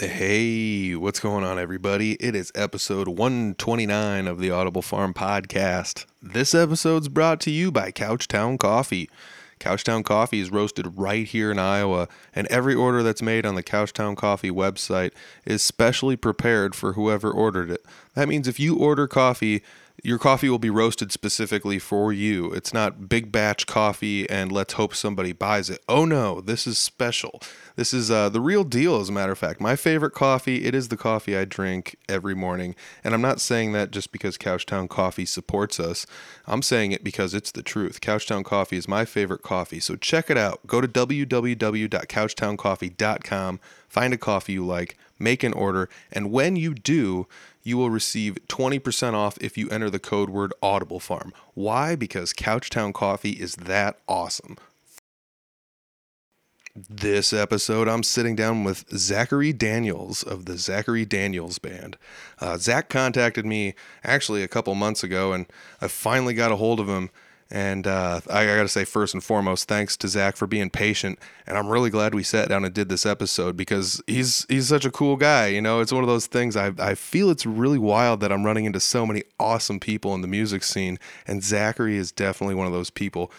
Hey, what's going on, everybody? It is episode 129 of the Audible Farm podcast. This episode's brought to you by Couchtown Coffee. Couchtown Coffee is roasted right here in Iowa, and every order that's made on the Couchtown Coffee website is specially prepared for whoever ordered it. That means if you order coffee, your coffee will be roasted specifically for you. It's not big batch coffee and let's hope somebody buys it. Oh no, this is special. This is uh, the real deal, as a matter of fact. My favorite coffee, it is the coffee I drink every morning. And I'm not saying that just because Couchtown Coffee supports us. I'm saying it because it's the truth. Couchtown Coffee is my favorite coffee. So check it out. Go to www.couchtowncoffee.com, find a coffee you like, make an order, and when you do, you will receive 20% off if you enter the code word Audible Farm. Why? Because Couchtown Coffee is that awesome. This episode, I'm sitting down with Zachary Daniels of the Zachary Daniels Band. Uh, Zach contacted me actually a couple months ago, and I finally got a hold of him. And uh, I, I got to say, first and foremost, thanks to Zach for being patient. And I'm really glad we sat down and did this episode because he's he's such a cool guy. You know, it's one of those things. I I feel it's really wild that I'm running into so many awesome people in the music scene, and Zachary is definitely one of those people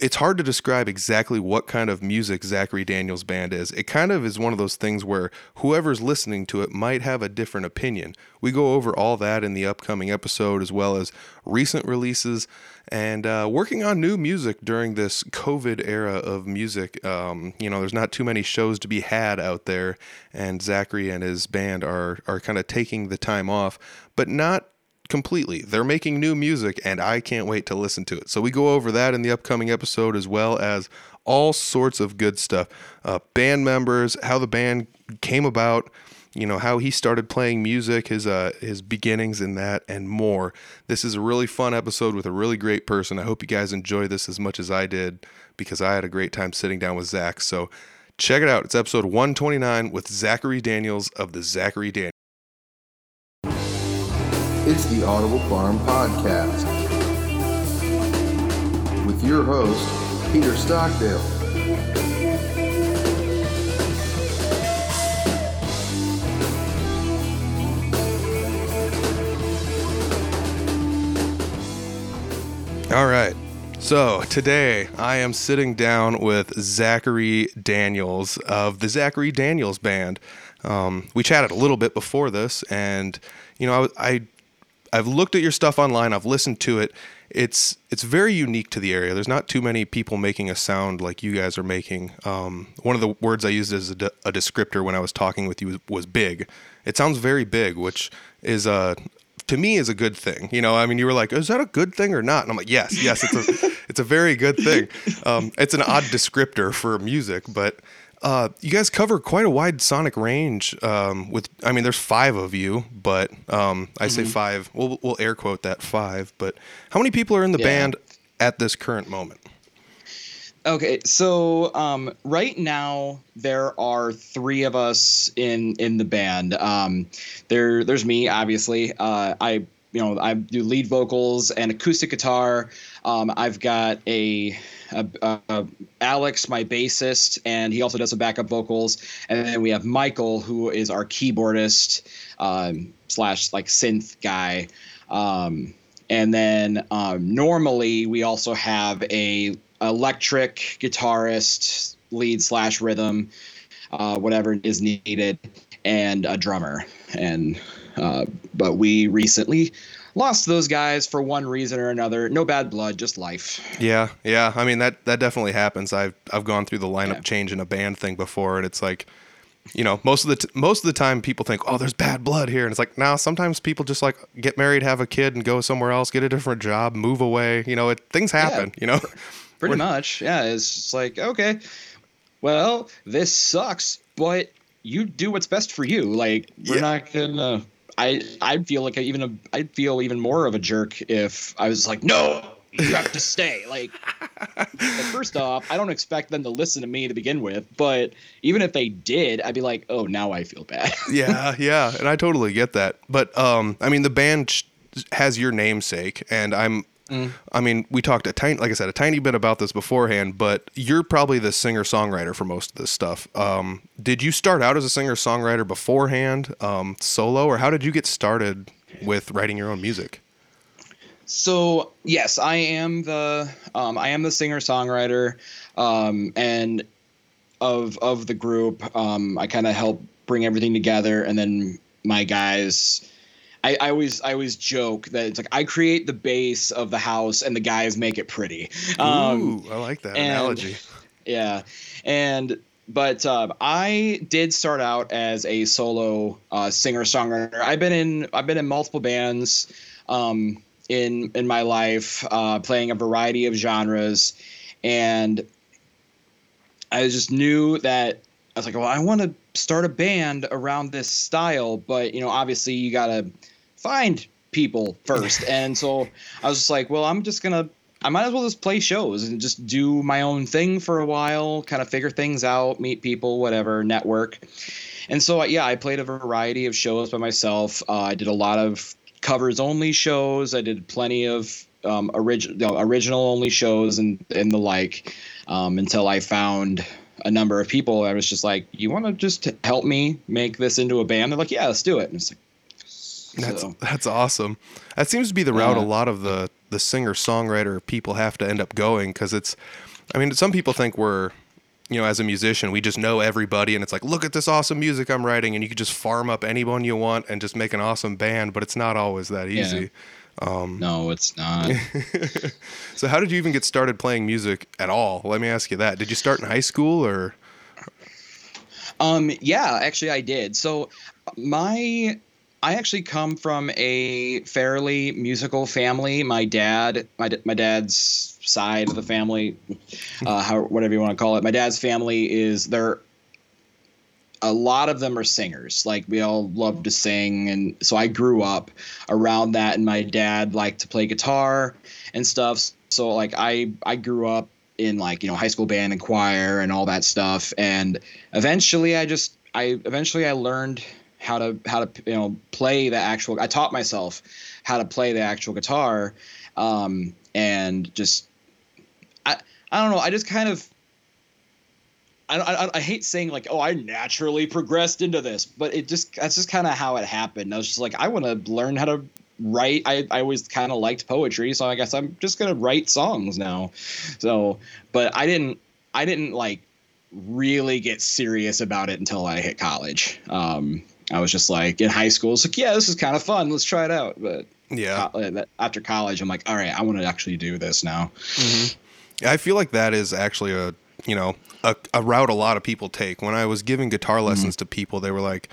it's hard to describe exactly what kind of music Zachary Daniels Band is. It kind of is one of those things where whoever's listening to it might have a different opinion. We go over all that in the upcoming episode, as well as recent releases and uh, working on new music during this COVID era of music. Um, you know, there's not too many shows to be had out there, and Zachary and his band are are kind of taking the time off, but not completely. They're making new music, and I can't wait to listen to it. So we go over that in the upcoming episode, as well as all sorts of good stuff. Uh, band members, how the band came about, you know, how he started playing music, his uh, his beginnings in that, and more. This is a really fun episode with a really great person. I hope you guys enjoy this as much as I did because I had a great time sitting down with Zach. So check it out. It's episode 129 with Zachary Daniels of the Zachary Daniels. It's the Audible Farm Podcast with your host, Peter Stockdale. All right. So today I am sitting down with Zachary Daniels of the Zachary Daniels Band. Um, we chatted a little bit before this, and you know I, I I've looked at your stuff online. I've listened to it. It's it's very unique to the area. There's not too many people making a sound like you guys are making. Um, one of the words I used as a, de- a descriptor when I was talking with you was, was big. It sounds very big, which is a to me is a good thing. You know, I mean, you were like, "Is that a good thing or not?" And I'm like, "Yes, yes, it's a it's a very good thing." Um, it's an odd descriptor for music, but uh, you guys cover quite a wide sonic range. Um, with, I mean, there's five of you, but um, I say Mm-hmm. five. We'll we'll air quote that five. But how many people are in the Yeah. band at this current moment? Okay, so um, right now there are three of us in in the band. Um, there, there's me, obviously. Uh, I, you know, I do lead vocals and acoustic guitar. Um, I've got a, a, a Alex, my bassist, and he also does some backup vocals. And then we have Michael, who is our keyboardist um, slash like synth guy. Um, and then um, normally we also have a electric guitarist, lead slash rhythm, uh, whatever is needed, and a drummer. And uh, but we recently lost those guys for one reason or another. No bad blood, just life. Yeah, yeah. I mean that that definitely happens. I've I've gone through the lineup Yeah. change in a band thing before, and it's like, you know, most of the t- most of the time people think, oh, there's bad blood here, and it's like, now sometimes people just like get married, have a kid, and go somewhere else, get a different job, move away. You know, it things happen. You know. Pretty much, yeah. It's like okay, well, this sucks, but you do what's best for you. Like we're Yeah. not gonna. I I'd feel like I even a, I'd feel even more of a jerk if I was like, no, you have to stay. Like, like, first off, I don't expect them to listen to me to begin with, but even if they did, I'd be like, oh, now I feel bad. yeah, yeah, and I totally get that. But um, I mean, the band sh- has your namesake, and I'm I mean, we talked a tiny, like I said, a tiny bit about this beforehand, but you're probably the singer songwriter for most of this stuff. Um, did you start out as a singer songwriter beforehand, um, solo, or how did you get started with writing your own music? So yes, I am the um, I am the singer songwriter, um, and of of the group, um, I kind of help bring everything together, and then my guys. I, I always I always joke that it's like I create the base of the house and the guys make it pretty. Um, Ooh, I like that and- analogy. yeah, and but uh, I did start out as a solo uh, singer songwriter. I've been in I've been in multiple bands um, in in my life, uh, playing a variety of genres, and I just knew that I was like, well, I want to start a band around this style, but you know, obviously, you gotta find people first, and so I was just like, well, I'm just gonna I might as well just play shows and just do my own thing for a while, kind of figure things out, meet people, whatever, network. And so, yeah, I played a variety of shows by myself. Uh, I did a lot of covers only shows. I did plenty of um, original original only shows and and the like um, until I found a number of people. I was just like, "You want to just help me make this into a band?" They're like, "Yeah, let's do it." And it's like, That's so- that's awesome. That seems to be the route a uh-huh. lot of the the singer songwriter people have to end up going because it's. I mean, some people think we're, you know, as a musician, we just know everybody, and it's like, look at this awesome music I'm writing, and you can just farm up anyone you want and just make an awesome band. But it's not always that easy. No, it's not. So, how did you even get started playing music at all? Let me ask you that. Did you start in high school or? Um, yeah, actually, I did. So my I actually come from a fairly musical family. My dad, my my dad's side of the family, uh, how whatever you want to call it. My dad's family is they're a lot of them are singers. Like we all love to sing, and so I grew up around that. And my dad liked to play guitar and stuff. So like I I grew up in like you know high school band and choir and all that stuff. And eventually, I just I eventually I learned how to how to you know play the actual. I taught myself how to play the actual guitar, um, and just I I don't know. I just kind of I, I, I hate saying like, oh, I naturally progressed into this, but it just that's just kind of how it happened. I was just like, I want to learn how to write. I, I always kind of liked poetry, so I guess I'm just gonna write songs now. So, but I didn't I didn't like really get serious about it until I hit college. Um, I was just like in high school, it's like, yeah, this is kind of fun. Let's try it out. But Yeah. uh, after college, I'm like, all right, I want to actually do this now. I feel like that is actually a you know a, a route a lot of people take. When I was giving guitar lessons to people, they were like,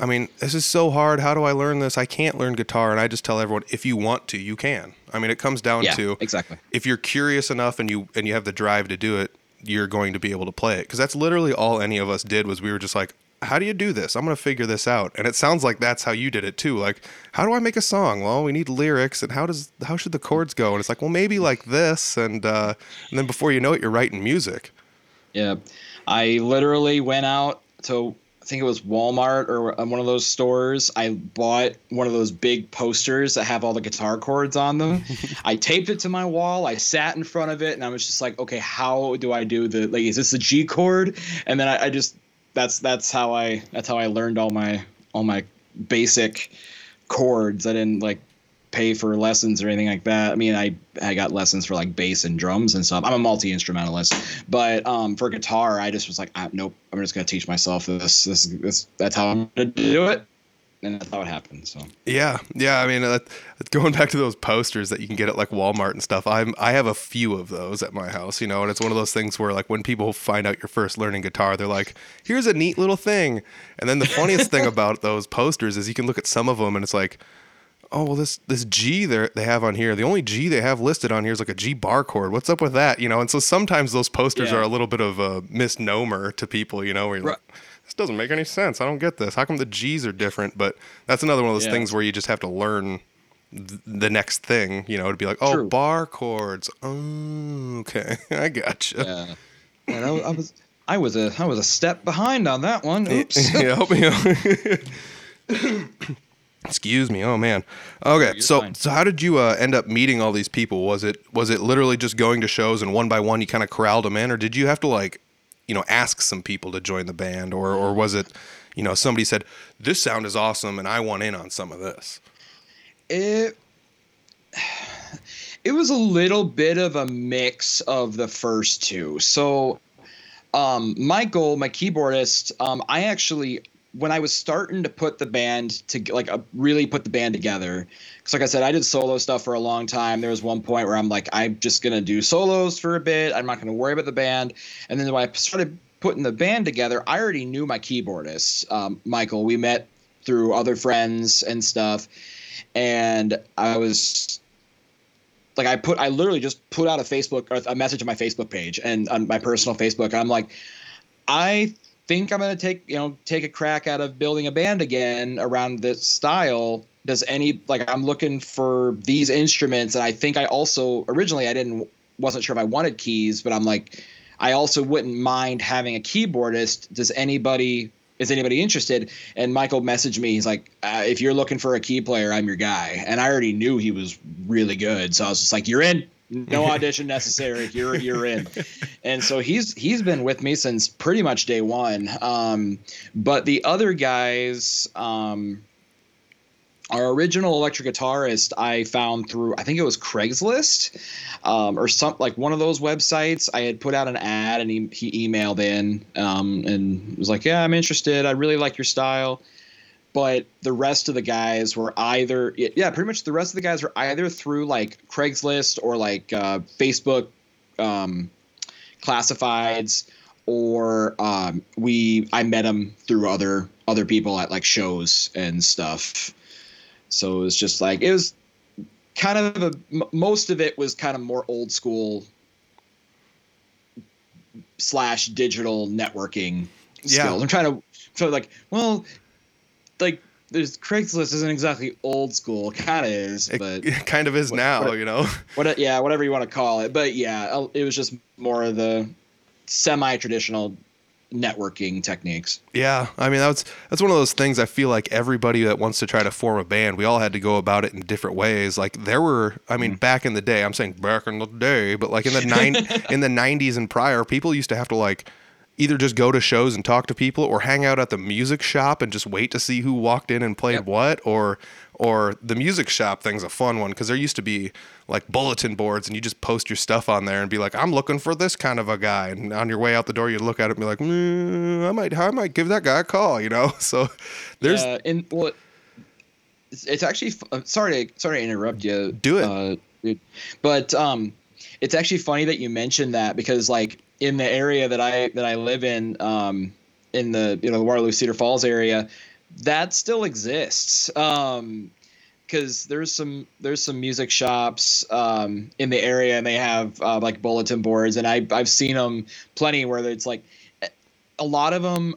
"I mean, this is so hard. How do I learn this? I can't learn guitar." And I just tell everyone, if you want to, you can. I mean, it comes down Yeah, to exactly. if you're curious enough and you and you have the drive to do it, you're going to be able to play it. Because that's literally all any of us did was we were just like, how do you do this? I'm going to figure this out. And it sounds like that's how you did it too. Like, how do I make a song? Well, we need lyrics, and how does how should the chords go? And it's like, well, maybe like this, and uh, and then before you know it, you're writing music. Yeah, I literally went out to I think it was Walmart or uh, one of those stores. I bought one of those big posters that have all the guitar chords on them. I taped it to my wall. I sat in front of it, and I was just like, okay, how do I do the like? Is this the G chord? And then I, I just that's that's how I that's how I learned all my all my basic chords. I didn't like pay for lessons or anything like that. I mean, I I got lessons for like bass and drums and stuff. I'm a multi instrumentalist, but um, for guitar, I just was like, ah, nope, I'm just gonna teach myself this. This this that's how I'm gonna do it, and that's how it happened. So Yeah, yeah. I mean, uh, going back to those posters that you can get at like Walmart and stuff. I'm I have a few of those at my house, you know, and it's one of those things where like when people find out you're first learning guitar, they're like, "Here's a neat little thing." And then the funniest thing about those posters is you can look at some of them and it's like, "Oh, well, this this G they they have on here, the only G they have listed on here is like a G bar chord. What's up with that?" You know, and so sometimes those posters Yeah. are a little bit of a misnomer to people, you know, where you're Right. like, this doesn't make any sense. I don't get this. How come the G's are different? But that's another one of those Yeah. things where you just have to learn th- the next thing, you know, to be like, oh, True. bar chords. Oh, okay, I gotcha. yeah, and I, I was I was a I was a step behind on that one. Oops. yeah, help me out. Excuse me. Oh man. Okay. you're So fine. so how did you uh, end up meeting all these people? Was it was it literally just going to shows and one by one you kind of corralled them in, or did you have to like, you know, ask some people to join the band, or or was it, you know, somebody said this sound is awesome and I want in on some of this? It it was a little bit of a mix of the first two. So um Michael, my keyboardist, um I actually when I was starting to put the band to like uh, really put the band together, because like I said, I did solo stuff for a long time. There was one point where I'm like, I'm just gonna do solos for a bit. I'm not gonna worry about the band. And then when I started putting the band together, I already knew my keyboardist, um, Michael. We met through other friends and stuff, and I was like I put I literally just put out a Facebook a message on my Facebook page and on my personal Facebook. I'm like, I think I'm gonna take you know take a crack out of building a band again around this style. Does any like I'm looking for these instruments, and I think I also originally I didn't wasn't sure if I wanted keys, but I'm like, I also wouldn't mind having a keyboardist. Does anybody is anybody interested? And Michael messaged me. He's like, uh, if you're looking for a key player, I'm your guy. And I already knew he was really good, so I was just like, you're in. No audition necessary. You're you're in. And so he's he's been with me since pretty much day one. Um, but the other guys, um, our original electric guitarist, I found through I think it was Craigslist um, or some like one of those websites. I had put out an ad and he, he emailed in um, and was like, "Yeah, I'm interested. I really like your style." But the rest of the guys were either yeah, pretty much the rest of the guys were either through like Craigslist or like uh, Facebook um, classifieds, or um, we I met them through other other people at like shows and stuff. So it was just like it was kind of a m- most of it was kind of more old school slash digital networking Yeah. skills. I'm trying to so like well like there's Craigslist isn't exactly old school, kind of is, but it kind of is what- now, what- you know. what yeah, whatever you want to call it. But yeah, it was just more of the semi-traditional networking techniques. Yeah, I mean that's that's one of those things. I feel like everybody that wants to try to form a band, we all had to go about it in different ways. Like there were, I mean, mm. back in the day, I'm saying back in the day, but like in the nine in the '90s and prior, people used to have to like either just go to shows and talk to people, or hang out at the music shop and just wait to see who walked in and played Yep. what, or or the music shop thing's a fun one because there used to be like bulletin boards and you just post your stuff on there and be like, I'm looking for this kind of a guy. And on your way out the door, you look at it and be like, mm, I might, I might give that guy a call, you know? So there's, yeah, and well, it's, it's actually uh, sorry to sorry to interrupt you. Do it. uh, dude. but um, it's actually funny that you mentioned that because like in the area that I that I live in, um, in the you know the Waterloo Cedar Falls area, that still exists. Um, because there's some there's some music shops um, in the area and they have uh, like bulletin boards and I I've seen them plenty where it's like a lot of them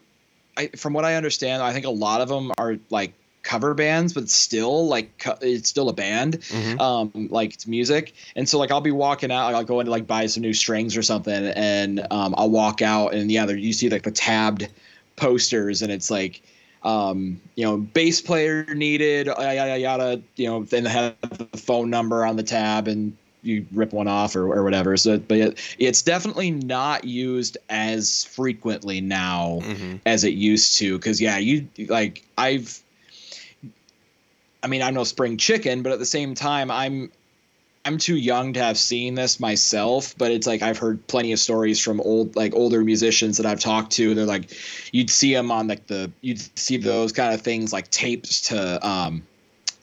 I, from what I understand, I think a lot of them are like cover bands, but still like co- it's still a band, Mhm. um, like it's music. And so like I'll be walking out, I'll go in to like buy some new strings or something, and um, I'll walk out, and yeah, there you see like the tabbed posters, and it's like. Um, you know, bass player needed, yada yada yada. You know, then they have the phone number on the tab, and you rip one off or, or whatever. So, but it, it's definitely not used as frequently now Mhm. as it used to. Because yeah, you like I've. I mean, I'm no spring chicken, but at the same time, I'm I'm too young to have seen this myself, but it's like I've heard plenty of stories from old like older musicians that I've talked to. They're like, you'd see them on like the you'd see those kind of things like tapes to um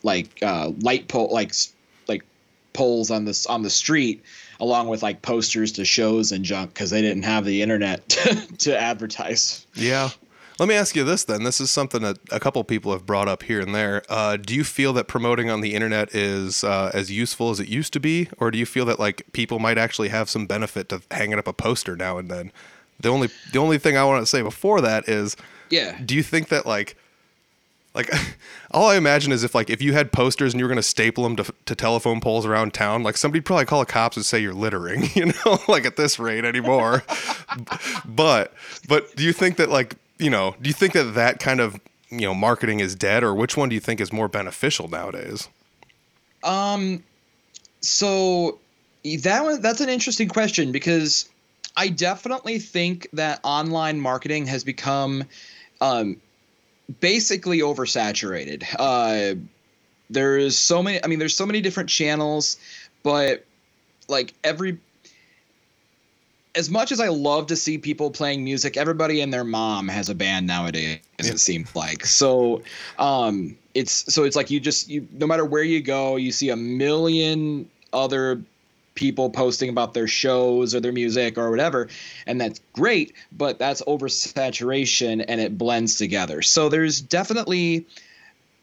like uh light pole like like poles on this on the street along with like posters to shows and junk because they didn't have the internet to, to advertise. Yeah. Let me ask you this then. This is something that a couple people have brought up here and there. Uh, do you feel that promoting on the internet is uh, as useful as it used to be, or do you feel that like people might actually have some benefit to hanging up a poster now and then? The only the only thing I want to say before that is, Yeah. do you think that like like all I imagine is if like if you had posters and you were gonna staple them to, to telephone poles around town, like somebody'd probably call the cops and say you're littering, you know, like at this rate anymore. but but do you think that like you know do you think that that kind of you know marketing is dead, or which one do you think is more beneficial nowadays? Um, so that one that's an interesting question because I definitely think that online marketing has become um, basically oversaturated. Uh, there's so many. I mean, there's so many different channels, but like every as much as I love to see people playing music, everybody and their mom has a band nowadays. It seems like so. Um, it's so it's like you just you no matter where you go, you see a million other people posting about their shows or their music or whatever and that's great but that's oversaturation and it blends together so there's definitely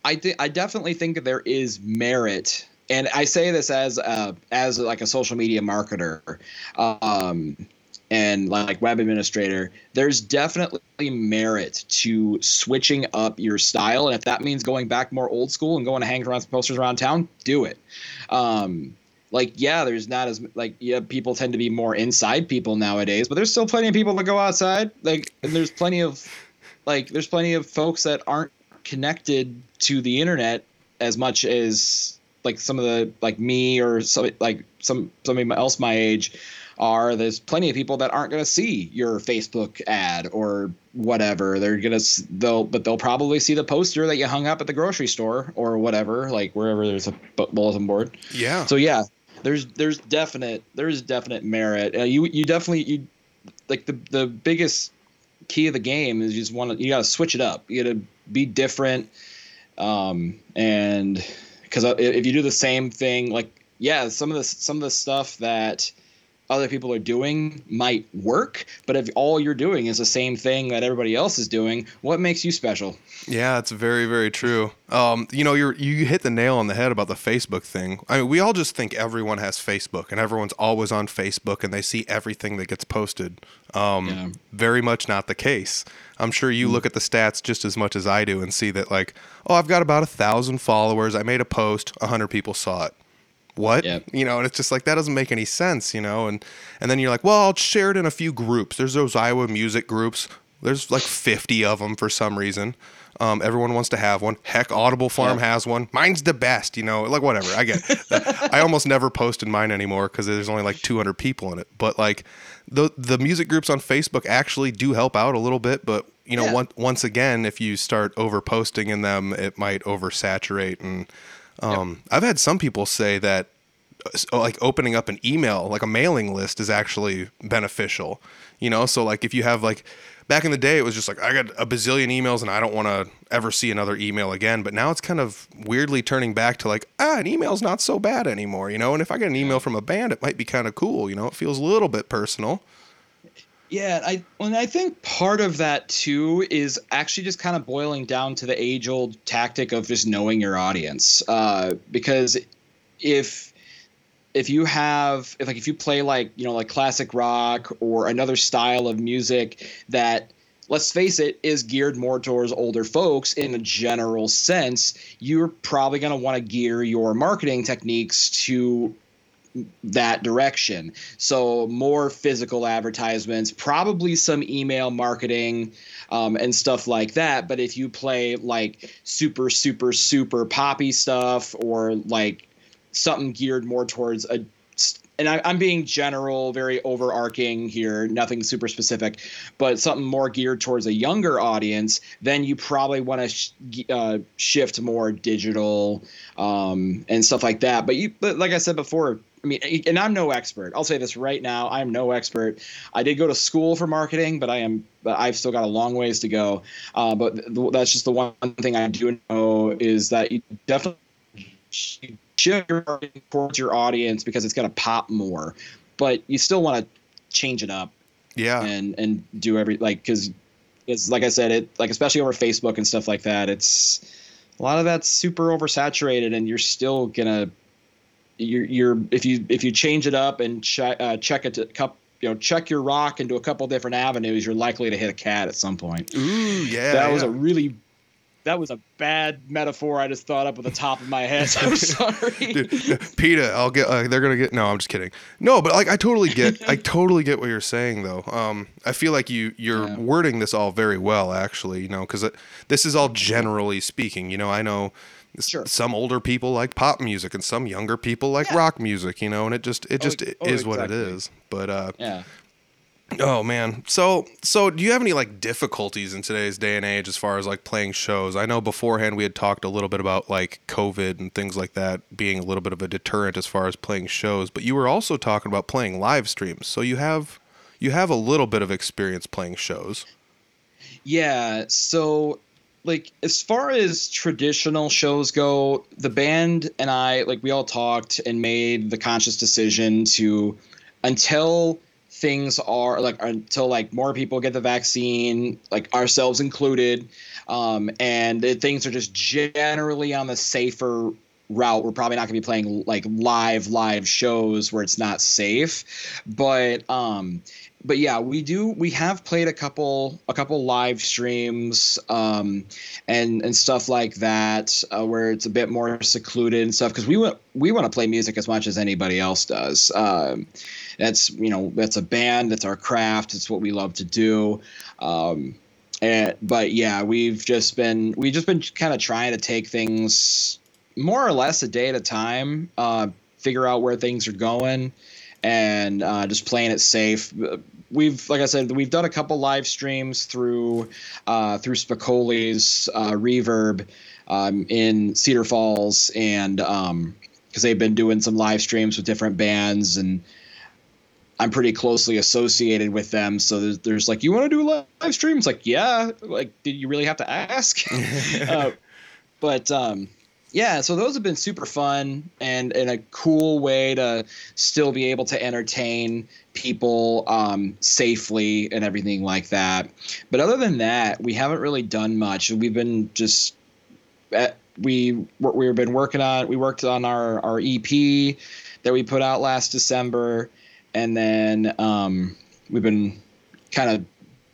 i think i definitely think there is merit and i say this as a, as like a social media marketer um, and like web administrator there's definitely merit to switching up your style. And if that means going back more old school and going to hang around some posters around town do it. Um, like yeah there's not as like yeah people tend to be more inside people nowadays but there's still plenty of people that go outside. Like and there's plenty of like there's plenty of folks that aren't connected to the internet as much as like some of the like me or some like some somebody else my age are there's plenty of people that aren't going to see your Facebook ad or whatever. They're going to they'll but they'll probably see the poster that you hung up at the grocery store or whatever, like wherever there's a bulletin board. Yeah. So yeah, there's there's definite there's definite merit. Uh, you you definitely you like the the biggest key of the game is you just want to you got to switch it up. You got to be different, um, and because uh, if you do the same thing, like yeah, some of the some of the stuff that other people are doing might work, but if all you're doing is the same thing that everybody else is doing, what makes you special? Yeah, it's very, very true. Um, you know, you you hit the nail on the head about the Facebook thing. I mean, we all just think everyone has Facebook and everyone's always on Facebook and they see everything that gets posted. Um, yeah. Very much not the case. I'm sure you mm. look at the stats just as much as I do and see that, like, oh, I've got about a thousand followers. I made a post, a hundred people saw it what? Yep. you know and it's just like that doesn't make any sense you know? And and then you're like well i'll share it in a few groups. There's those iowa music groups. There's like 50 of them for some reason. Um, everyone wants to have one. Heck audible farm yep. has one. Mine's the best you know? Like whatever. I get i almost never post in mine anymore because there's only like 200 people in it. But like the the music groups on facebook actually do help out a little bit but you know yeah. one, once again if you start over posting in them it might oversaturate and um, yep. I've had some people say that uh, like opening up an email, like a mailing list, is actually beneficial. You know, so like if you have like back in the day, it was just like I got a bazillion emails and I don't want to ever see another email again. But now it's kind of weirdly turning back to like ah, an email's not so bad anymore. You know, and if I get an email from a band, it might be kind of cool. You know, it feels a little bit personal. Yeah, I and I think part of that too is actually just kind of boiling down to the age old tactic of just knowing your audience. Uh, because if if you have if like if you play like you know like classic rock or another style of music that let's face it is geared more towards older folks in a general sense you're probably going to want to gear your marketing techniques to that direction. So more physical advertisements, probably some email marketing um, and stuff like that. But if you play like super, super, super poppy stuff or like something geared more towards a and I, am being general, very overarching here, nothing super specific, but something more geared towards a younger audience, then you probably want to sh- uh, shift more digital um, and stuff like that. But you, but like I said before, I mean, and I'm no expert. I'll say this right now. I'm no expert. I did go to school for marketing, but I am, but I've still got a long ways to go. Uh, but th- that's just the one thing I do know is that you definitely shift your marketing towards your audience because it's going to pop more, but you still want to change it up. Yeah. And, and do every, like, cause it's like I said, it like, especially over Facebook and stuff like that, it's a lot of that's super oversaturated and you're still going to, you're, you're if you if you change it up and check uh, check it to cup you know check your rock into a couple different avenues, you're likely to hit a cat at some point. Ooh, yeah. That yeah. was a really that was a bad metaphor I just thought up at the top of my head. I'm sorry. Dude, PETA, I'll get. Uh, they're gonna get. No, I'm just kidding. No, but like I totally get. I totally get what you're saying though. Um, I feel like you you're Yeah. wording this all very well actually. You know, because this is all generally speaking. You know, I know. S- Sure. Some older people like pop music, and some younger people like Yeah. rock music. You know, and it just it just oh, is what it exactly. is. But uh, yeah. Oh man. So so do you have any like difficulties in today's day and age as far as like playing shows? I know beforehand we had talked a little bit about like COVID and things like that being a little bit of a deterrent as far as playing shows, but you were also talking about playing live streams. So you have you have a little bit of experience playing shows. Yeah, so like as far as traditional shows go, the band and I like we all talked and made the conscious decision to until things are like until like more people get the vaccine, like ourselves included, um, and things are just generally on the safer route. We're probably not going to be playing like live live shows where it's not safe, but um, but yeah, we do. We have played a couple a couple live streams um, and and stuff like that uh, where it's a bit more secluded and stuff because we want we want to play music as much as anybody else does. Um, that's you know that's a band. That's our craft. It's what we love to do. Um, and, but yeah, we've just been we've just been kind of trying to take things more or less a day at a time. Uh, figure out where things are going and uh, just playing it safe. We've, like I said, we've done a couple live streams through uh, through Spicoli's uh, Reverb um, in Cedar Falls, and because they've been doing some live streams with different bands, and I'm pretty closely associated with them. So there's, there's like, you want to do a live stream? It's like, yeah. Like, did you really have to ask? uh, but um, yeah, so those have been super fun and and a cool way to still be able to entertain people um, safely and everything like that. But other than that, we haven't really done much. We've been just at, we we've been working on we worked on our our EP that we put out last December, and then um, we've been kind of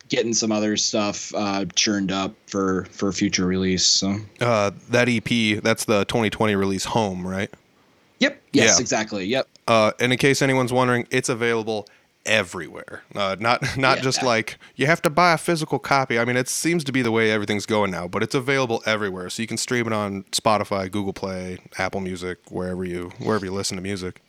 getting some other stuff uh, churned up for for future release. So. Uh, that EP, that's the 2020 release Home, right? Yep. Yes. Yeah. Exactly. Yep. Uh, and in case anyone's wondering, it's available everywhere. Uh, not not Yeah. just like you have to buy a physical copy. I mean, it seems to be the way everything's going now, but it's available everywhere. So you can stream it on Spotify, Google Play, Apple Music, wherever you wherever you listen to music.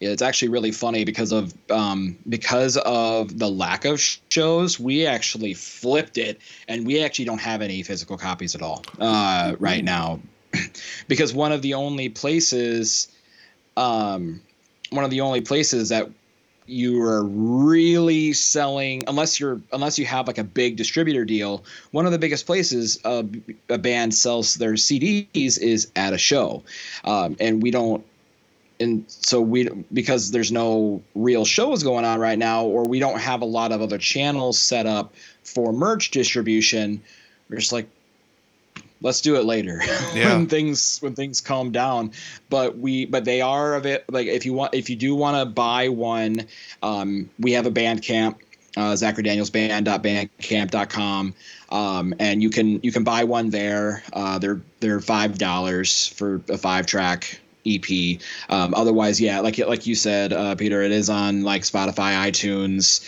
It's actually really funny because of um, because of the lack of shows. We actually flipped it, and we actually don't have any physical copies at all uh, right now, because one of the only places, um, one of the only places that you are really selling unless you're unless you have like a big distributor deal one of the biggest places a, a band sells their cds is at a show um, and we don't and so we because there's no real shows going on right now or we don't have a lot of other channels set up for merch distribution we're just like let's do it later. Yeah. when things when things calm down. But we but they are of it like if you want if you do want to buy one um, we have a Bandcamp uh, zacharydanielsband.bandcamp.com um, and you can you can buy one there. Uh, they're they're five dollars for a five track EP. Um, otherwise, yeah, like like you said, uh, Peter, it is on like Spotify, iTunes,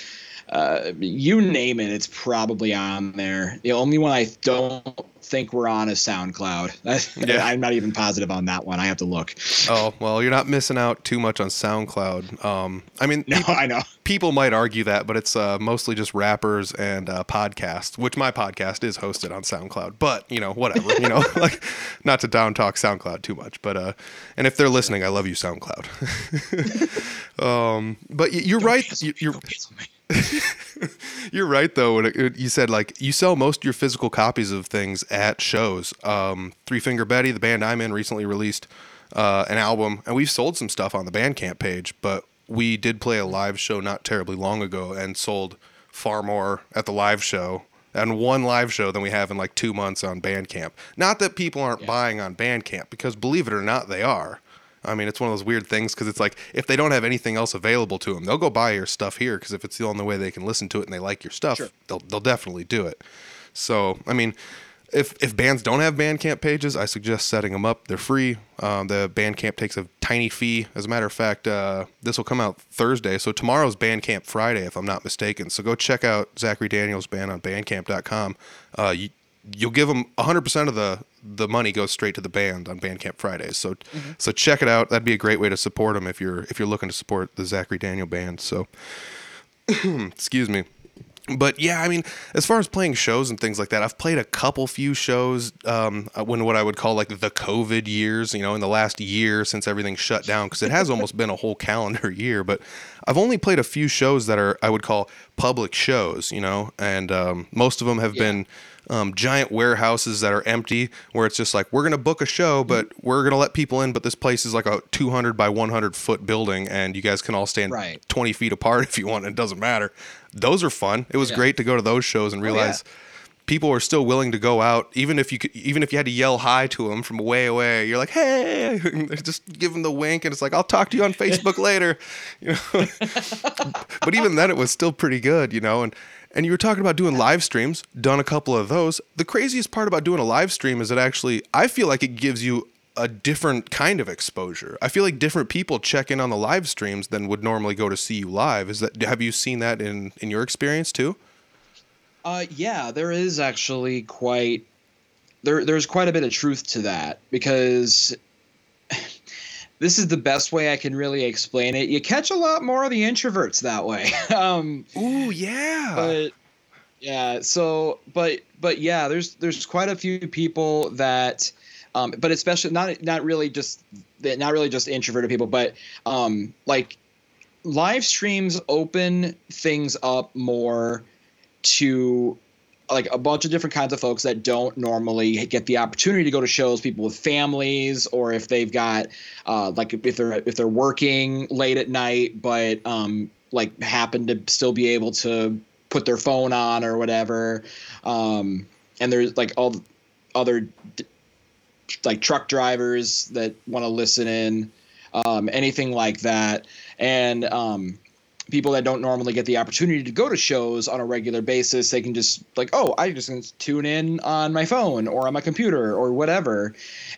uh, you name it. It's probably on there. The only one I don't think we're on is SoundCloud. Yeah. I'm not even positive on that one. I have to look. Oh well, you're not missing out too much on SoundCloud. Um, I mean, No, I know. people might argue that, but it's uh, mostly just rappers and uh, podcasts, which my podcast is hosted on SoundCloud. But you know, whatever. You know, like not to down talk SoundCloud too much, but uh, and if they're listening, I love you, SoundCloud. um, but you're right. You- You're you're right though. It- you said like you sell most of your physical copies of things at shows. Um, Three Finger Betty, the band I'm in, recently released uh, an album, and we've sold some stuff on the Bandcamp page. But we did play a live show not terribly long ago and sold far more at the live show and one live show than we have in like two months on Bandcamp. Not that people aren't buying on Bandcamp, because believe it or not, they are. I mean, it's one of those weird things because it's like if they don't have anything else available to them, they'll go buy your stuff here because if it's the only way they can listen to it and they like your stuff, Sure. they'll they'll definitely do it. So, I mean, if if bands don't have Bandcamp pages, I suggest setting them up. They're free. Um, the Bandcamp takes a tiny fee. As a matter of fact, uh, this will come out Thursday, so tomorrow's Bandcamp Friday, if I'm not mistaken. So go check out Zachary Daniels Band on Bandcamp.com. Uh, you, you'll give them 100% of the the money goes straight to the band on Bandcamp Fridays. So so check it out. That'd be a great way to support them if you're if you're looking to support the Zachary Daniel Band. So excuse me but yeah, I mean, as far as playing shows and things like that, I've played a couple few shows um, when what I would call like the COVID years, you know, in the last year since everything shut down, because it has almost been a whole calendar year. But I've only played a few shows that are I would call public shows, you know, and um, most of them have Yeah. been um, giant warehouses that are empty, where it's just like we're gonna book a show, but we're gonna let people in, but this place is like a 200 by 100 foot building, and you guys can all stand Right. 20 feet apart if you want. It doesn't matter. Those are fun. It was Yeah. great to go to those shows and Oh, yeah. realize people are still willing to go out, even if you could, even if you had to yell hi to them from way away. You're like, hey, just give them the wink, and it's like, I'll talk to you on Facebook later. You know. but even then, it was still pretty good, you know. And and you were talking about doing live streams. Done a couple of those. The craziest part about doing a live stream is that actually, I feel like it gives you a different kind of exposure. I feel like different people check in on the live streams than would normally go to see you live. Is that have you seen that in in your experience too? Uh, yeah, there is actually quite there. There's quite a bit of truth to that because this is the best way I can really explain it. You catch a lot more of the introverts that way. um, Ooh, yeah. but yeah, so but but yeah, there's there's quite a few people that, um, but especially not not really just not really just introverted people, but um, like live streams open things up more to like a bunch of different kinds of folks that don't normally get the opportunity to go to shows people with families or if they've got uh, like if they're if they're working late at night but um, like happen to still be able to put their phone on or whatever. Um, and there's like all the other like truck drivers that want to listen in um, anything like that. And um, people that don't normally get the opportunity to go to shows on a regular basis they can just like oh i just can tune in on my phone or on my computer or whatever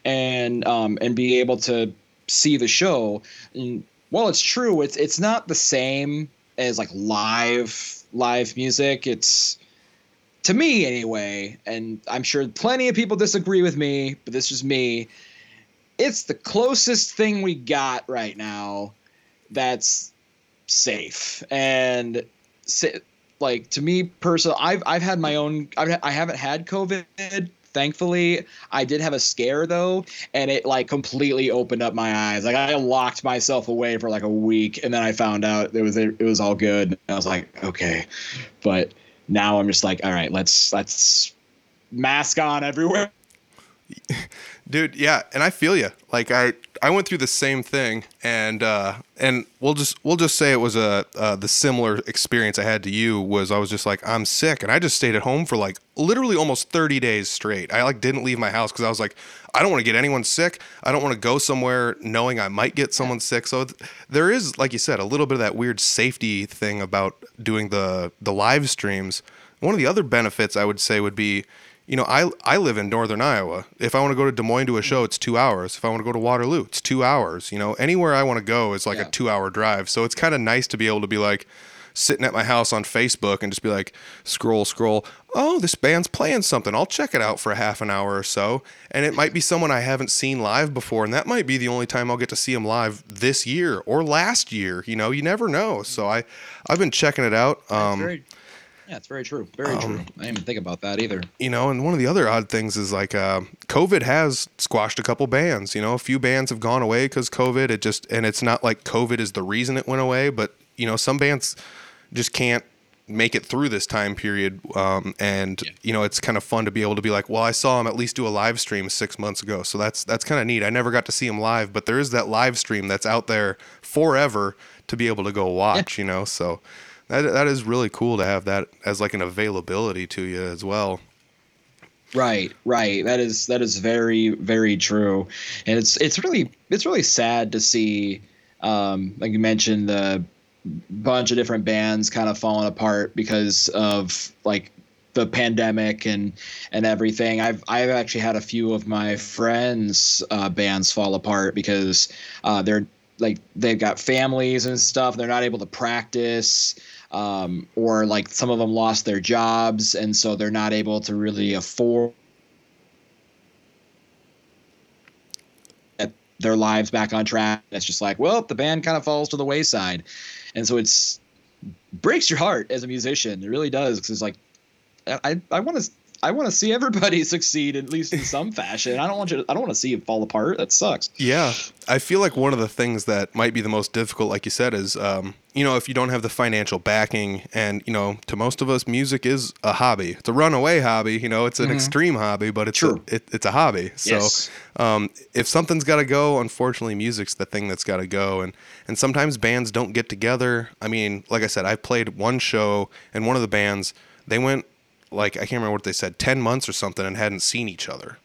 and um, and be able to see the show. And well it's true it's it's not the same as like live live music. It's to me anyway and i'm sure plenty of people disagree with me but this is me. It's the closest thing we got right now that's safe. And like to me personally i've i've had my own I've, i haven't had covid thankfully. I did have a scare though and it like completely opened up my eyes. Like i locked myself away for like a week and then i found out it was it was all good and i was like okay. But now i'm just like all right let's let's mask on everywhere dude yeah and i feel you like i i went through the same thing and uh and we'll just we'll just say it was a uh, the similar experience i had to you was i was just like i'm sick and i just stayed at home for like literally almost 30 days straight. I like didn't leave my house because i was like i don't want to get anyone sick. I don't want to go somewhere knowing i might get someone sick. So th- there is like you said a little bit of that weird safety thing about doing the the live streams. One of the other benefits i would say would be you know, I I live in northern Iowa. If I want to go to Des Moines to a show, it's two hours. If I want to go to Waterloo, it's two hours. You know, anywhere I want to go is like Yeah. a two hour drive. So it's kind of nice to be able to be like sitting at my house on Facebook and just be like scroll, scroll. Oh, this band's playing something. I'll check it out for a half an hour or so. And it might be someone I haven't seen live before, and that might be the only time I'll get to see them live this year or last year. You know, you never know. So I I've been checking it out. Um, yeah it's very true very true i didn't even think about that either you know, and one of the other odd things is like uh, COVID has squashed a couple bands. You know, a few bands have gone away because COVID. It just and it's not like COVID is the reason it went away, but you know, some bands just can't make it through this time period. Um, and Yeah. you know, it's kind of fun to be able to be like, well, I saw him at least do a live stream six months ago, so that's that's kind of neat. I never got to see him live, but there is that live stream that's out there forever to be able to go watch. You know, so. That, that is really cool to have that as like an availability to you as well. Right, right. That is that is very very true, and it's it's really it's really sad to see, um, like you mentioned, the bunch of different bands kind of falling apart because of like the pandemic and and everything. I've I've actually had a few of my friends' uh, bands fall apart because uh, they're like they've got families and stuff. They're not able to practice, um, or like some of them lost their jobs, and so they're not able to really afford their lives back on track. It's just like, well, the band kind of falls to the wayside, and so it's breaks your heart as a musician. It really does because it's like, I I want to I want to see everybody succeed at least in some fashion. I don't want you. To, I don't want to see it fall apart. That sucks. Yeah, I feel like one of the things that might be the most difficult, like you said, is um, you know if you don't have the financial backing, and you know to most of us, music is a hobby. It's a runaway hobby. You know, it's an mm-hmm. extreme hobby, but it's True. a, it, it's a hobby. So yes. um, if something's got to go, unfortunately, music's the thing that's got to go. And and sometimes bands don't get together. I mean, like I said, I played one show, and one of the bands they went like I can't remember what they said, ten months or something, and hadn't seen each other.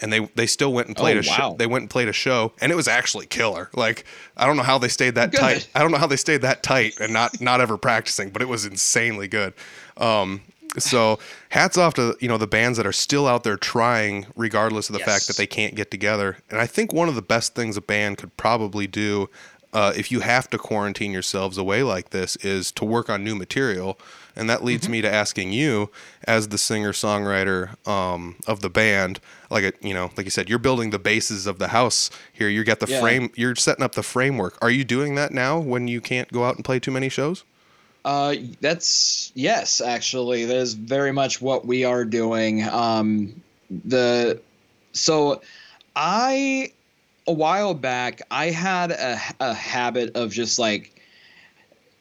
And they they still went and played oh, a wow. show. They went and played a show, and it was actually killer. Like I don't know how they stayed that good. tight. I don't know how they stayed that tight and not not ever practicing, but it was insanely good. Um, so hats off to you know the bands that are still out there trying, regardless of the yes. fact that they can't get together. And I think one of the best things a band could probably do, uh, if you have to quarantine yourselves away like this, is to work on new material and that leads mm-hmm. me to asking you, as the singer songwriter um, of the band, like a, you know, like you said, you're building the bases of the house here. You got the yeah. frame. You're setting up the framework. Are you doing that now when you can't go out and play too many shows? Uh, that's yes, actually, that is very much what we are doing. Um, the so I a while back I had a, a habit of just like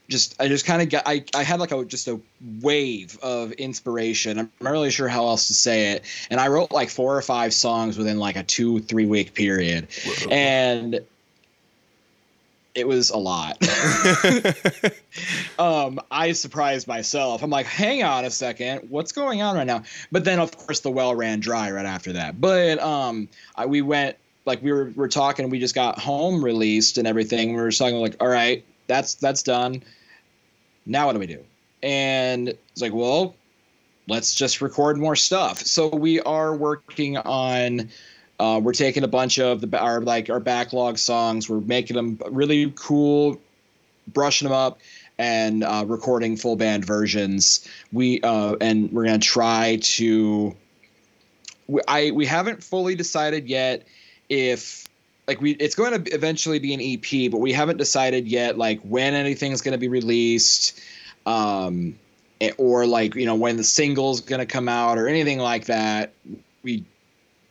just I just kind of got I, I had like a just a wave of inspiration. I'm not really sure how else to say it. And I wrote like four or five songs within like a two three week period, Whoa. and it was a lot. um, I surprised myself. I'm like, hang on a second, what's going on right now? But then of course the well ran dry right after that. But um, I, we went like we were, we were talking. We just got home released and everything. We were talking like, all right, that's that's done. Now what do we do? And it's like, well, let's just record more stuff. So we are working on. Uh, we're taking a bunch of the our like our backlog songs. We're making them really cool, brushing them up, and uh, recording full band versions. We uh, and we're gonna try to. We, I we haven't fully decided yet if like we it's going to eventually be an EP, but we haven't decided yet like when anything's going to be released, um, eh, or like you know when the single's going to come out or anything like that. We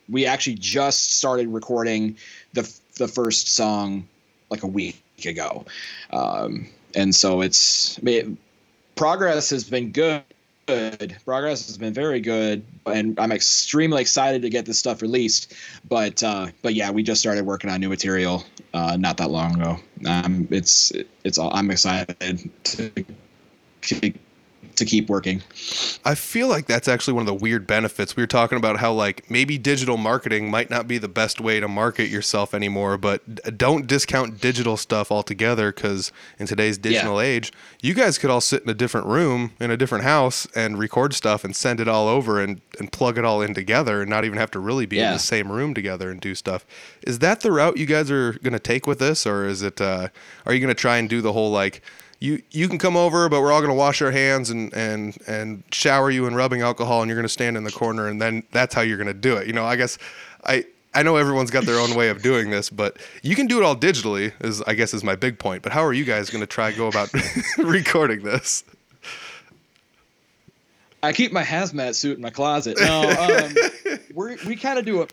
we actually just started recording the the first song like a week ago, um, and so it's I mean, progress has been good good. Progress has been very good, and I'm extremely excited to get this stuff released. But uh, but yeah, we just started working on new material uh, not that long ago. Um, it's it's all, I'm excited to keep working. I feel like that's actually one of the weird benefits. We were talking about how like maybe digital marketing might not be the best way to market yourself anymore, but don't discount digital stuff altogether cuz in today's digital yeah. age, you guys could all sit in a different room in a different house and record stuff and send it all over and and plug it all in together and not even have to really be yeah. in the same room together and do stuff. Is that the route you guys are going to take with this or is it uh are you going to try and do the whole like you you can come over, but we're all going to wash our hands and and and shower you in rubbing alcohol, and you're going to stand in the corner, and then that's how you're going to do it. You know, I guess I. I know everyone's got their own way of doing this, but you can do it all digitally. Is I guess is my big point. But how are you guys going to try go about recording this? I keep my hazmat suit in my closet. No, um, we we kind of do a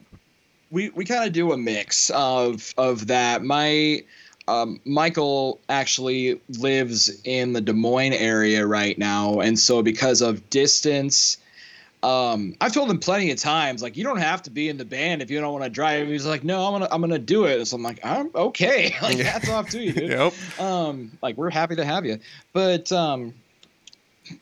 we we kind of do a mix of of that. My um, Michael actually lives in the Des Moines area right now, and so because of distance, um, I've told him plenty of times, like you don't have to be in the band if you don't want to drive. He's like, no, I'm gonna I'm gonna do it. So I'm like, I'm okay. like hats off to you, dude. yep. Um, like we're happy to have you, but um,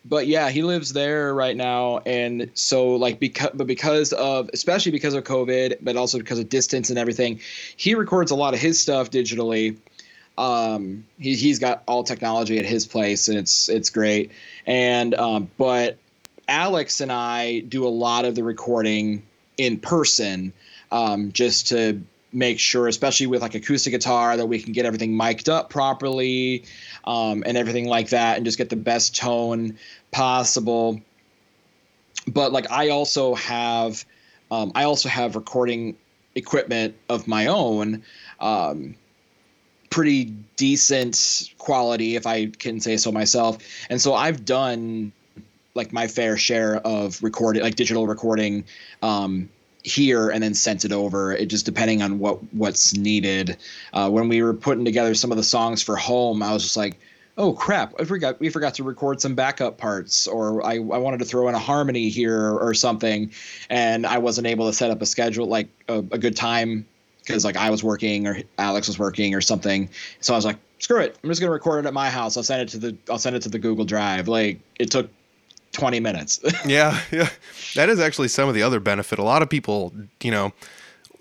but yeah, he lives there right now, and so like because but because of especially because of COVID, but also because of distance and everything, he records a lot of his stuff digitally um, he, he's got all technology at his place, and it's it's great. And um, but Alex and I do a lot of the recording in person, um, just to make sure, especially with like acoustic guitar, that we can get everything mic'd up properly um, and everything like that, and just get the best tone possible. But like, I also have, um, I also have recording equipment of my own. Um, pretty decent quality if i can say so myself. And so i've done like my fair share of recording like digital recording um, here and then sent it over. It just depending on what what's needed. Uh, when we were putting together some of the songs for home i was just like oh crap i forgot we forgot to record some backup parts or i, I wanted to throw in a harmony here or something. And i wasn't able to set up a schedule like a, a good time because like I was working or Alex was working or something. So I was like, screw it, I'm just gonna record it at my house. I'll send it to the I'll send it to the Google Drive. Like it took 20 minutes. yeah, yeah. That is actually some of the other benefit. A lot of people, you know,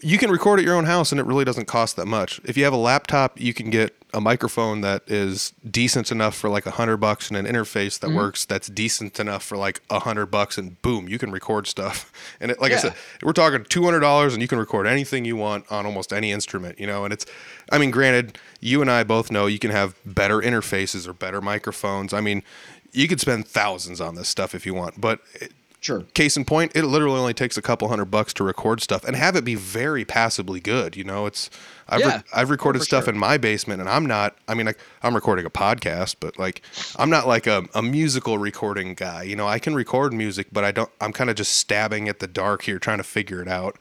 you can record at your own house and it really doesn't cost that much. If you have a laptop, you can get a microphone that is decent enough for like a hundred bucks and an interface that mm-hmm. works that's decent enough for like a hundred bucks and boom, you can record stuff. And it, like yeah. I said, we're talking two hundred dollars and you can record anything you want on almost any instrument, you know. And it's, I mean, granted, you and I both know you can have better interfaces or better microphones. I mean, you could spend thousands on this stuff if you want, but it, Sure. Case in point, it literally only takes a couple hundred bucks to record stuff and have it be very passably good. You know, it's I've yeah, re- I've recorded stuff sure. in my basement and I'm not. I mean, like, I'm recording a podcast, but like I'm not like a, a musical recording guy. You know, I can record music, but I don't. I'm kind of just stabbing at the dark here, trying to figure it out.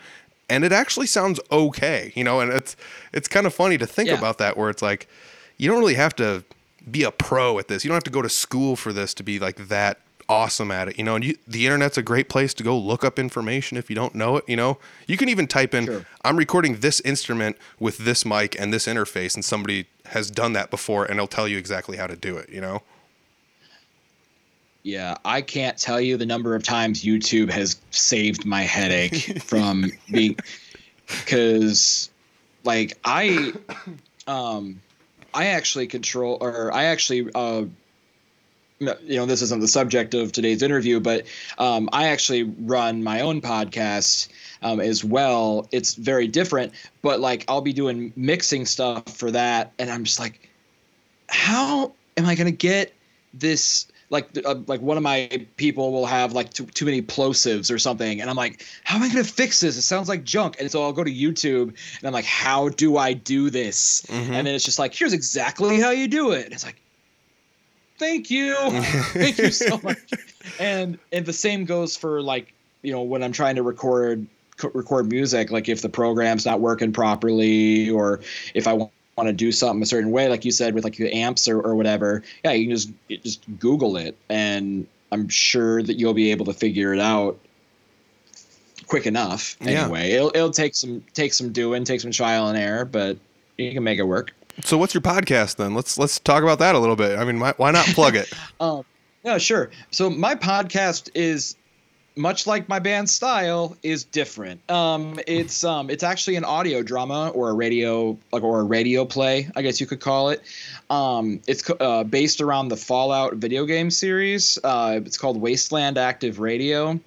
And it actually sounds okay. You know, and it's it's kind of funny to think yeah. about that, where it's like you don't really have to be a pro at this. You don't have to go to school for this to be like that awesome at it, you know. And you, the internet's a great place to go look up information if you don't know it. You know, you can even type in, sure. "I'm recording this instrument with this mic and this interface," and somebody has done that before, and it'll tell you exactly how to do it. You know. Yeah, I can't tell you the number of times YouTube has saved my headache from being because like I um I actually control or I actually uh you know this isn't the subject of today's interview but um, i actually run my own podcast um, as well. It's very different but like i'll be doing mixing stuff for that and i'm just like how am i going to get this like uh, like one of my people will have like too, too many plosives or something and i'm like how am i going to fix this? It sounds like junk and so i'll go to youtube and i'm like how do i do this? Mm-hmm. and then it's just like here's exactly how you do it. And it's like thank you. Thank you so much. And and the same goes for like you know when i'm trying to record record music like if the program's not working properly or if i want to do something a certain way like you said with like the amps or, or whatever yeah you can just just google it. And i'm sure that you'll be able to figure it out quick enough anyway. Yeah. it'll, it'll take some take some doing take some trial and error but you can make it work so what's your podcast then? Let's let's talk about that a little bit. I mean, why, why not plug it? um, yeah, sure. So my podcast is much like my band style is different. Um, it's um, it's actually an audio drama or a radio like or a radio play, I guess you could call it. Um, it's uh, based around the Fallout video game series. Uh, it's called Wasteland Active Radio,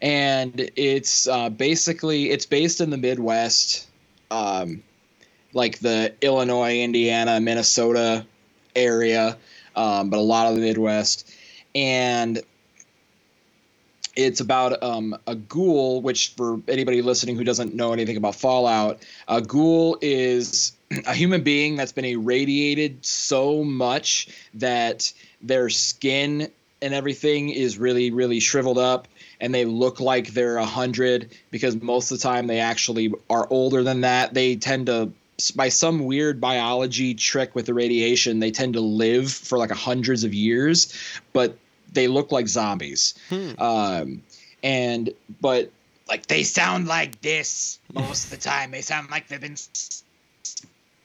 and it's uh, basically it's based in the Midwest. Um, like the Illinois, Indiana, Minnesota area, um, but a lot of the Midwest. And it's about um, a ghoul, which for anybody listening who doesn't know anything about Fallout, a ghoul is a human being that's been irradiated so much that their skin and everything is really, really shriveled up and they look like they're a hundred because most of the time they actually are older than that. They tend to by some weird biology trick with the radiation, they tend to live for like hundreds of years, but they look like zombies. Hmm. Um, and but like they sound like this most of the time. They sound like they've been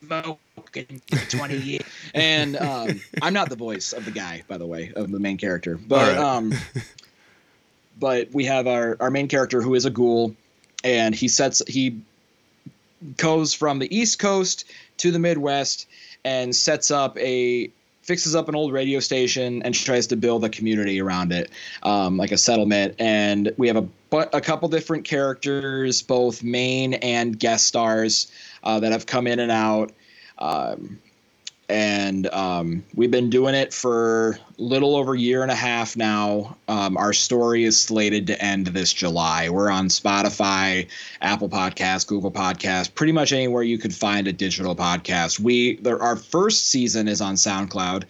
smoking for 20 years. And um, I'm not the voice of the guy, by the way, of the main character. But right. um, but we have our our main character who is a ghoul, and he sets he goes from the East Coast to the Midwest and sets up a fixes up an old radio station and tries to build a community around it, um, like a settlement. And we have a but a couple different characters, both main and guest stars, uh, that have come in and out. Um, and um, we've been doing it for a little over a year and a half now. Um, our story is slated to end this July. We're on Spotify, Apple Podcast, Google Podcast, pretty much anywhere you could find a digital podcast. We there, our first season is on SoundCloud,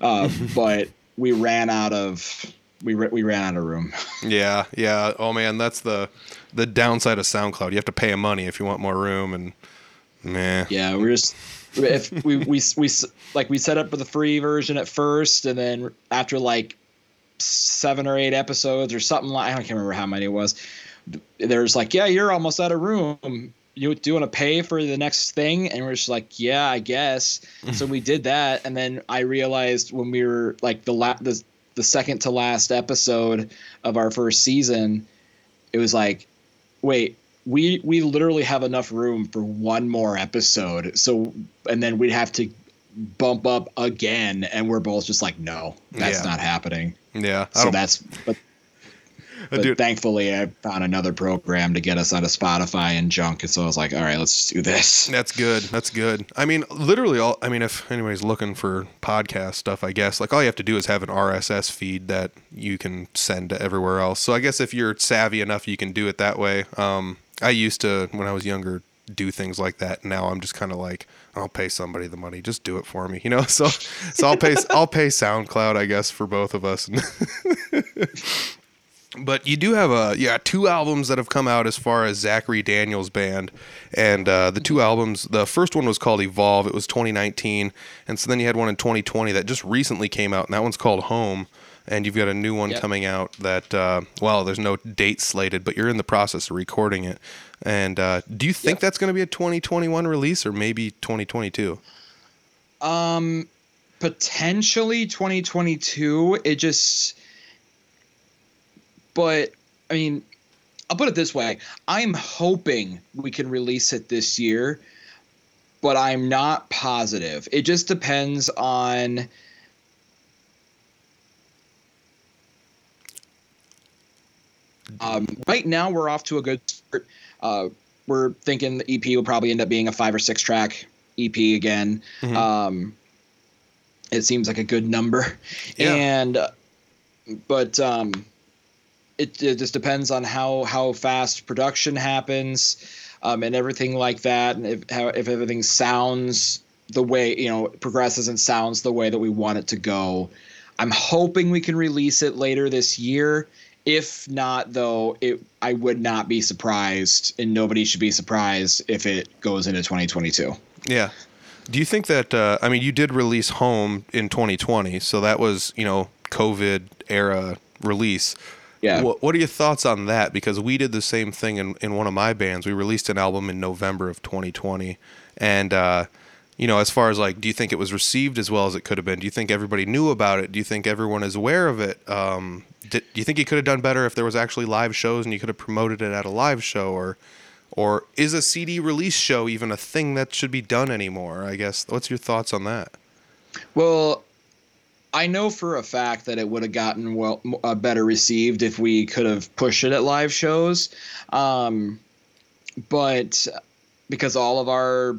uh, but we ran out of we we ran out of room. yeah, yeah. Oh man, that's the the downside of SoundCloud. You have to pay money if you want more room, and man. Yeah, we're just if we, we we like we set up for the free version at first, and then after like seven or eight episodes or something like I don't remember how many it was. There's like, yeah, you're almost out of room. You do want to pay for the next thing? And we're just like, yeah, I guess. Mm. so we did that, and then I realized when we were like the la- the the second to last episode of our first season, it was like, wait, we we literally have enough room for one more episode. So and then we'd have to bump up again and we're both just like no that's yeah. not happening yeah so that's but but Dude. thankfully, I found another program to get us out of Spotify and junk. And so I was like, all right, let's do this. That's good. That's good. I mean, literally, all. I mean, if anybody's looking for podcast stuff, I guess like all you have to do is have an RSS feed that you can send to everywhere else. So I guess if you're savvy enough, you can do it that way. Um, I used to when I was younger do things like that. Now I'm just kind of like, I'll pay somebody the money, just do it for me, you know. So, so I'll pay I'll pay SoundCloud, I guess, for both of us. but you do have a yeah two albums that have come out as far as Zachary Daniels band, and uh, the two albums. The first one was called Evolve. It was 2019, and so then you had one in 2020 that just recently came out, and that one's called Home. And you've got a new one yep. coming out that uh, well, there's no date slated, but you're in the process of recording it. And uh, do you think yep. that's going to be a 2021 release or maybe 2022? Um, potentially 2022. It just but I mean, I'll put it this way: I'm hoping we can release it this year, but I'm not positive. It just depends on. Um, right now, we're off to a good start. Uh, we're thinking the EP will probably end up being a five or six track EP again. Mm-hmm. Um, it seems like a good number, yeah. and uh, but um, it, it just depends on how how fast production happens um, and everything like that and if how, if everything sounds the way you know progresses and sounds the way that we want it to go i'm hoping we can release it later this year if not though it i would not be surprised and nobody should be surprised if it goes into 2022 yeah do you think that uh, i mean you did release home in 2020 so that was you know covid era release yeah. What, what are your thoughts on that? Because we did the same thing in, in one of my bands. We released an album in November of 2020. And, uh, you know, as far as like, do you think it was received as well as it could have been? Do you think everybody knew about it? Do you think everyone is aware of it? Um, did, do you think you could have done better if there was actually live shows and you could have promoted it at a live show or, or is a CD release show even a thing that should be done anymore? I guess. What's your thoughts on that? Well, I know for a fact that it would have gotten well uh, better received if we could have pushed it at live shows, um, but because all of our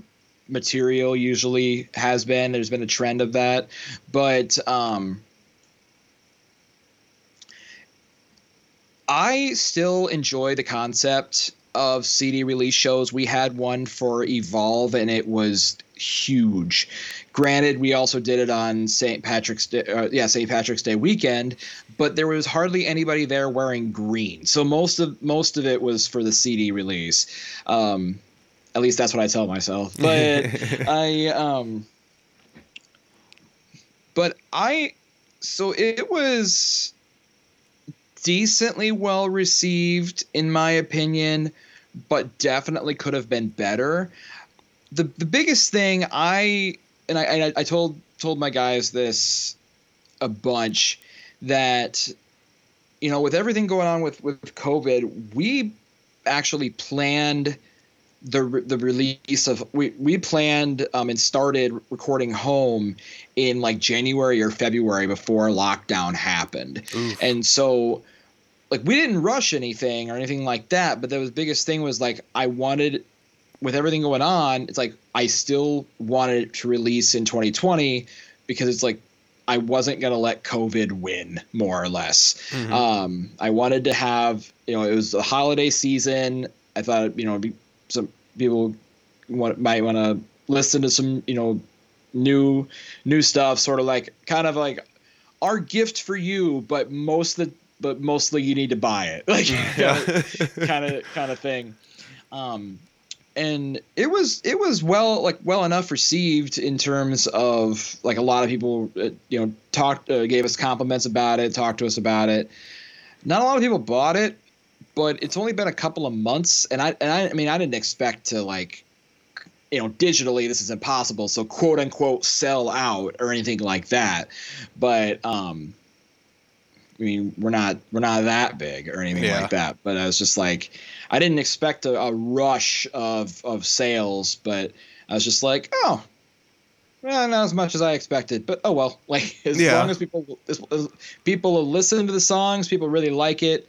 material usually has been, there's been a trend of that, but um, I still enjoy the concept of CD release shows. We had one for Evolve, and it was huge. Granted, we also did it on St. Patrick's Day, uh, yeah, St. Patrick's Day weekend, but there was hardly anybody there wearing green. So most of most of it was for the CD release. Um, at least that's what I tell myself. But I, um, but I, so it was decently well received in my opinion, but definitely could have been better. The the biggest thing I and I, I, I told told my guys this a bunch that you know with everything going on with with COVID, we actually planned the the release of we we planned um, and started recording home in like January or February before lockdown happened, Oof. and so like we didn't rush anything or anything like that. But the biggest thing was like I wanted with everything going on, it's like I still wanted to release in 2020 because it's like I wasn't gonna let COVID win, more or less. Mhm. Um, I wanted to have, you know, it was the holiday season. I thought, you know, be, some people want, might want to listen to some, you know, new new stuff, sort of like kind of like our gift for you, but most of the but mostly you need to buy it, like kind of kind of thing. Um, and it was it was well like well enough received in terms of like a lot of people uh, you know talked uh, gave us compliments about it talked to us about it. Not a lot of people bought it but it's only been a couple of months and i and i, I mean i didn't expect to like you know digitally this is impossible so quote unquote sell out or anything like that. But um I mean, we're not we're not that big or anything Yeah. like that. But I was just like, I didn't expect a, a rush of of sales, but I was just like, oh, well, not as much as I expected. But oh well, like as Yeah. long as people as, as people listen to the songs, people really like it,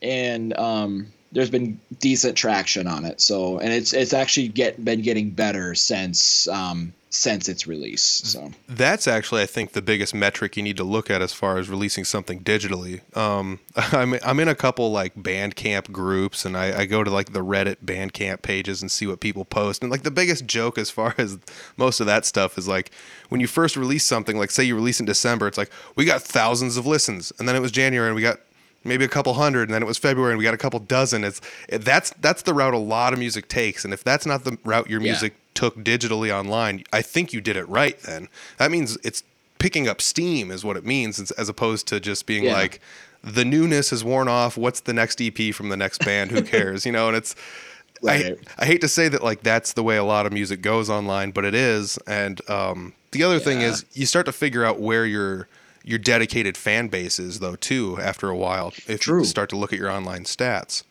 and um, there's been decent traction on it. So and it's it's actually get been getting better since um, since its release. So That's actually, I think, the biggest metric you need to look at as far as releasing something digitally. Um, I'm I'm in a couple like Bandcamp groups, and I, I go to like the Reddit Bandcamp pages and see what people post. And like the biggest joke as far as most of that stuff is like when you first release something, like say you release in December, it's like we got thousands of listens, and then it was January and we got maybe a couple hundred, and then it was February and we got a couple dozen. It's it, that's that's the route a lot of music takes, and if that's not the route your music took digitally online, I think you did it right. Then that means it's picking up steam, is what it means, as- opposed to just being Yeah. like the newness has worn off. What's the next EP from the next band? Who cares? you know, and it's. I, Right. I hate to say that like that's the way a lot of music goes online, but it is. And um, the other thing is you start to figure out where your your dedicated fan base is though too after a while if True. you start to look at your online stats.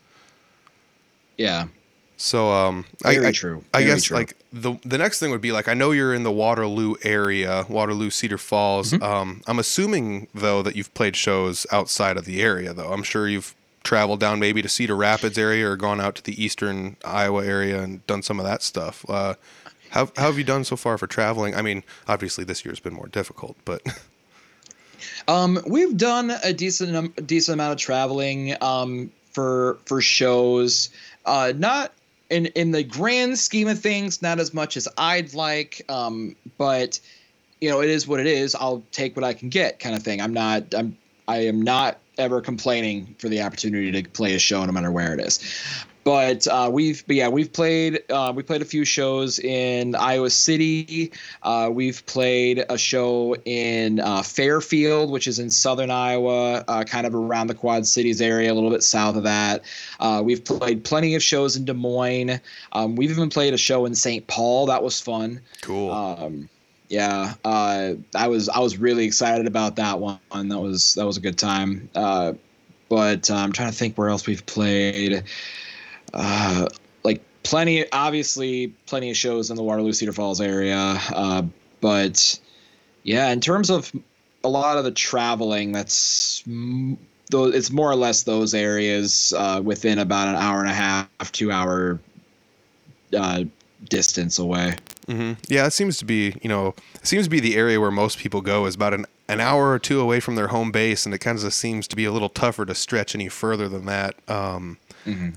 yeah, So um, Very I, true. I guess true. like the the next thing would be like I know you're in the Waterloo area, Waterloo Cedar Falls. Mm-hmm. Um, I'm assuming though that you've played shows outside of the area though. I'm sure you've traveled down maybe to Cedar Rapids area or gone out to the eastern Iowa area and done some of that stuff. Uh, how how have you done so far for traveling? I mean, obviously this year's been more difficult, but Um, we've done a decent decent amount of traveling um, for for shows. Uh, not in in the grand scheme of things, not as much as I'd like. Um, but you know, it is what it is. I'll take what I can get, kind of thing. I'm not. I'm. I am not ever complaining for the opportunity to play a show, no matter where it is. But uh, we've, but yeah, we've played. Uh, we played a few shows in Iowa City. Uh, we've played a show in uh, Fairfield, which is in southern Iowa, uh, kind of around the Quad Cities area, a little bit south of that. Uh, we've played plenty of shows in Des Moines. Um, we've even played a show in St. Paul. That was fun. cool. Um, yeah, uh, I was I was really excited about that one. That was that was a good time. Uh, but uh, I'm trying to think where else we've played. Uh, like plenty, obviously, plenty of shows in the Waterloo Cedar Falls area. Uh, but yeah, in terms of a lot of the traveling, that's though it's more or less those areas uh, within about an hour and a half, two hour uh, distance away. hmm Yeah, it seems to be, you know, it seems to be the area where most people go is about an, an hour or two away from their home base, and it kind of seems to be a little tougher to stretch any further than that. Um,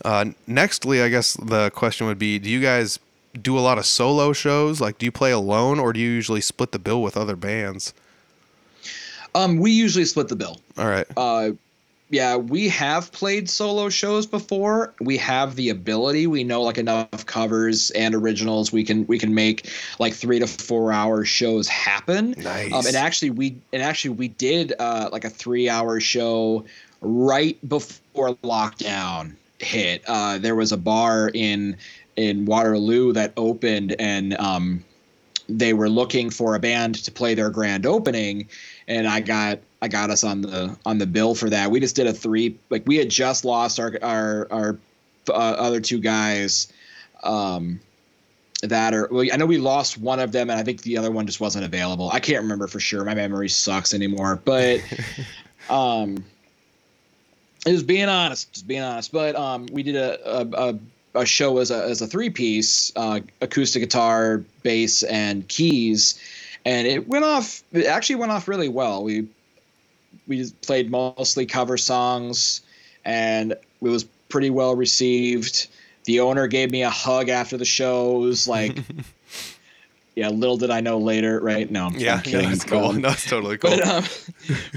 uh, nextly, I guess the question would be: Do you guys do a lot of solo shows? Like, do you play alone, or do you usually split the bill with other bands? Um, we usually split the bill. All right. Uh, yeah, we have played solo shows before. We have the ability. We know like enough covers and originals. We can we can make like three to four hour shows happen. Nice. Um, and actually we and actually we did uh, like a three hour show right before lockdown hit. Uh, there was a bar in in Waterloo that opened and um, they were looking for a band to play their grand opening and I got I got us on the on the bill for that. We just did a three like we had just lost our our our uh, other two guys Um, that or well, I know we lost one of them, and I think the other one just wasn't available. I can't remember for sure. My memory sucks anymore, but um, it was being honest, just being honest. But um, we did a a, a, a show as a as a three piece, uh, acoustic guitar, bass, and keys, and it went off. It actually went off really well. We we played mostly cover songs, and it was pretty well received. The owner gave me a hug after the show. It was like, yeah, little did I know later, right? No, I'm, Yeah, I'm kidding. that's cool. Um, No, that's totally cool. but um,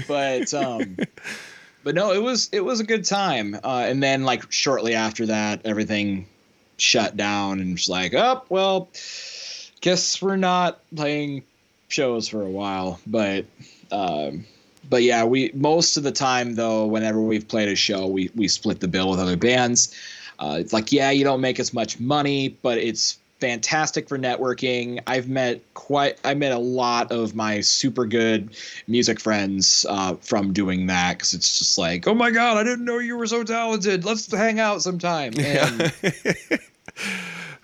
but um, but no, it was it was a good time. Uh, and then like shortly after that, everything shut down, and it's like, oh well, guess we're not playing shows for a while. But um, but yeah, we most of the time though, whenever we've played a show, we we split the bill with other bands. Uh, it's like yeah, you don't make as much money, but it's fantastic for networking. I've met quite I met a lot of my super good music friends uh, from doing that because it's just like, oh my god, I didn't know you were so talented. Let's hang out sometime. And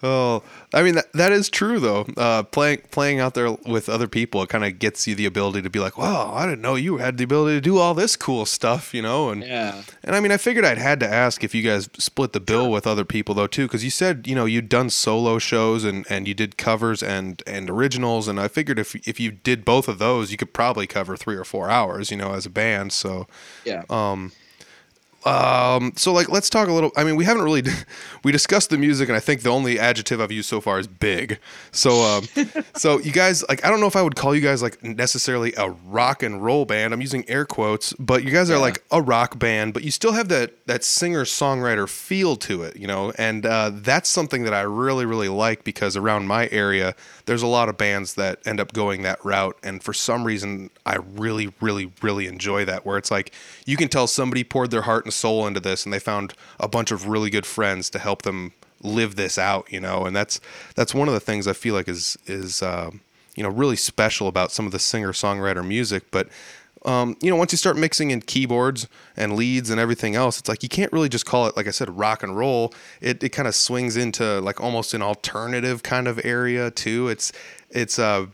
Oh, I mean that, that is true though. Uh, playing playing out there with other people, it kind of gets you the ability to be like, "Wow, I didn't know you had the ability to do all this cool stuff," you know. And yeah, and I mean, I figured I'd had to ask if you guys split the bill with other people though too, because you said you know you'd done solo shows and and you did covers and and originals, and I figured if if you did both of those, you could probably cover three or four hours, you know, as a band. So yeah. um, so like, let's talk a little. I mean, we haven't really we discussed the music, and I think the only adjective I've used so far is big. So, um, so you guys like, I don't know if I would call you guys like necessarily a rock and roll band. I'm using air quotes, but you guys are Yeah. like a rock band, but you still have that that singer songwriter feel to it, you know, and uh, that's something that I really really like because around my area, there's a lot of bands that end up going that route, and for some reason, I really really really enjoy that where it's like you can tell somebody poured their heart and soul into this, and they found a bunch of really good friends to help them live this out, you know, and that's that's one of the things I feel like is is um, you know really special about some of the singer songwriter music, but. Um, you know, once you start mixing in keyboards and leads and everything else, it's like you can't really just call it, like I said, rock and roll. It, it kind of swings into like almost an alternative kind of area too. It's it's uh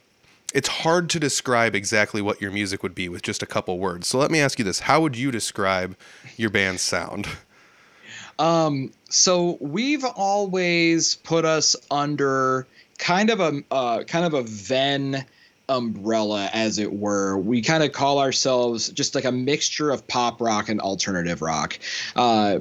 it's hard to describe exactly what your music would be with just a couple words. So let me ask you this: How would you describe your band's sound? Um, so we've always put us under kind of a uh, kind of a Venn umbrella, as it were. We kind of call ourselves just like a mixture of pop rock and alternative rock. Uh,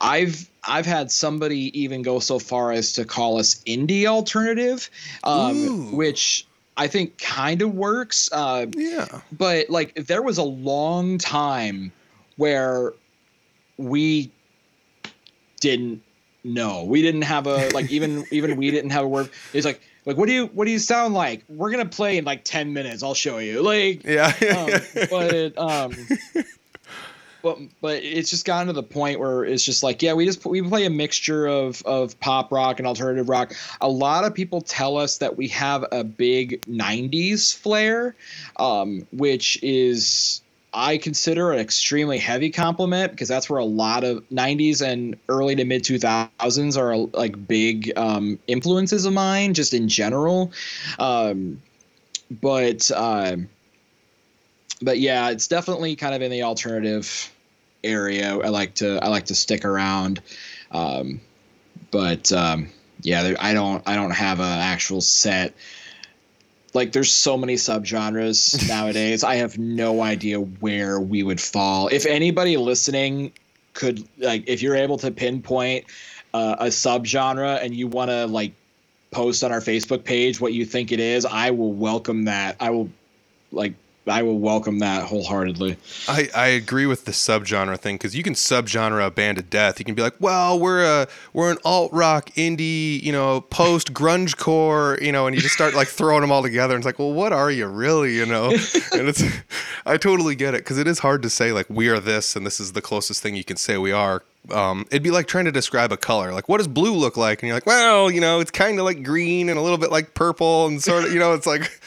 I've I've had somebody even go so far as to call us indie alternative, um, which I think kind of works. Uh, Yeah. but like there was a long time where we didn't know we didn't have a like even even we didn't have a word it's like like what do you what do you sound like we're gonna play in like 10 minutes i'll show you like Yeah. um, but um but but it's just gotten to the point where it's just like yeah we just we play a mixture of of pop rock and alternative rock a lot of people tell us that we have a big 90s flair um which is I consider an extremely heavy compliment because that's where a lot of 90s and early to mid 2000s are like big um, influences of mine just in general. Um, but um, but yeah, it's definitely kind of in the alternative area. I like to I like to stick around. Um, but um, yeah, there, I don't I don't have an actual set like there's so many subgenres nowadays. I have no idea where we would fall. If anybody listening could like if you're able to pinpoint uh, a subgenre and you want to like post on our Facebook page what you think it is, I will welcome that. I will like I will welcome that wholeheartedly. I, I agree with the subgenre thing because you can subgenre a band to death. You can be like, well, we're a we're an alt rock, indie, you know, post grunge core, you know, and you just start like throwing them all together. And it's like, well, what are you really, you know? And it's, I totally get it because it is hard to say like we are this and this is the closest thing you can say we are. Um, it'd be like trying to describe a color. Like, what does blue look like? And you're like, well, you know, it's kind of like green and a little bit like purple and sort of, you know, it's like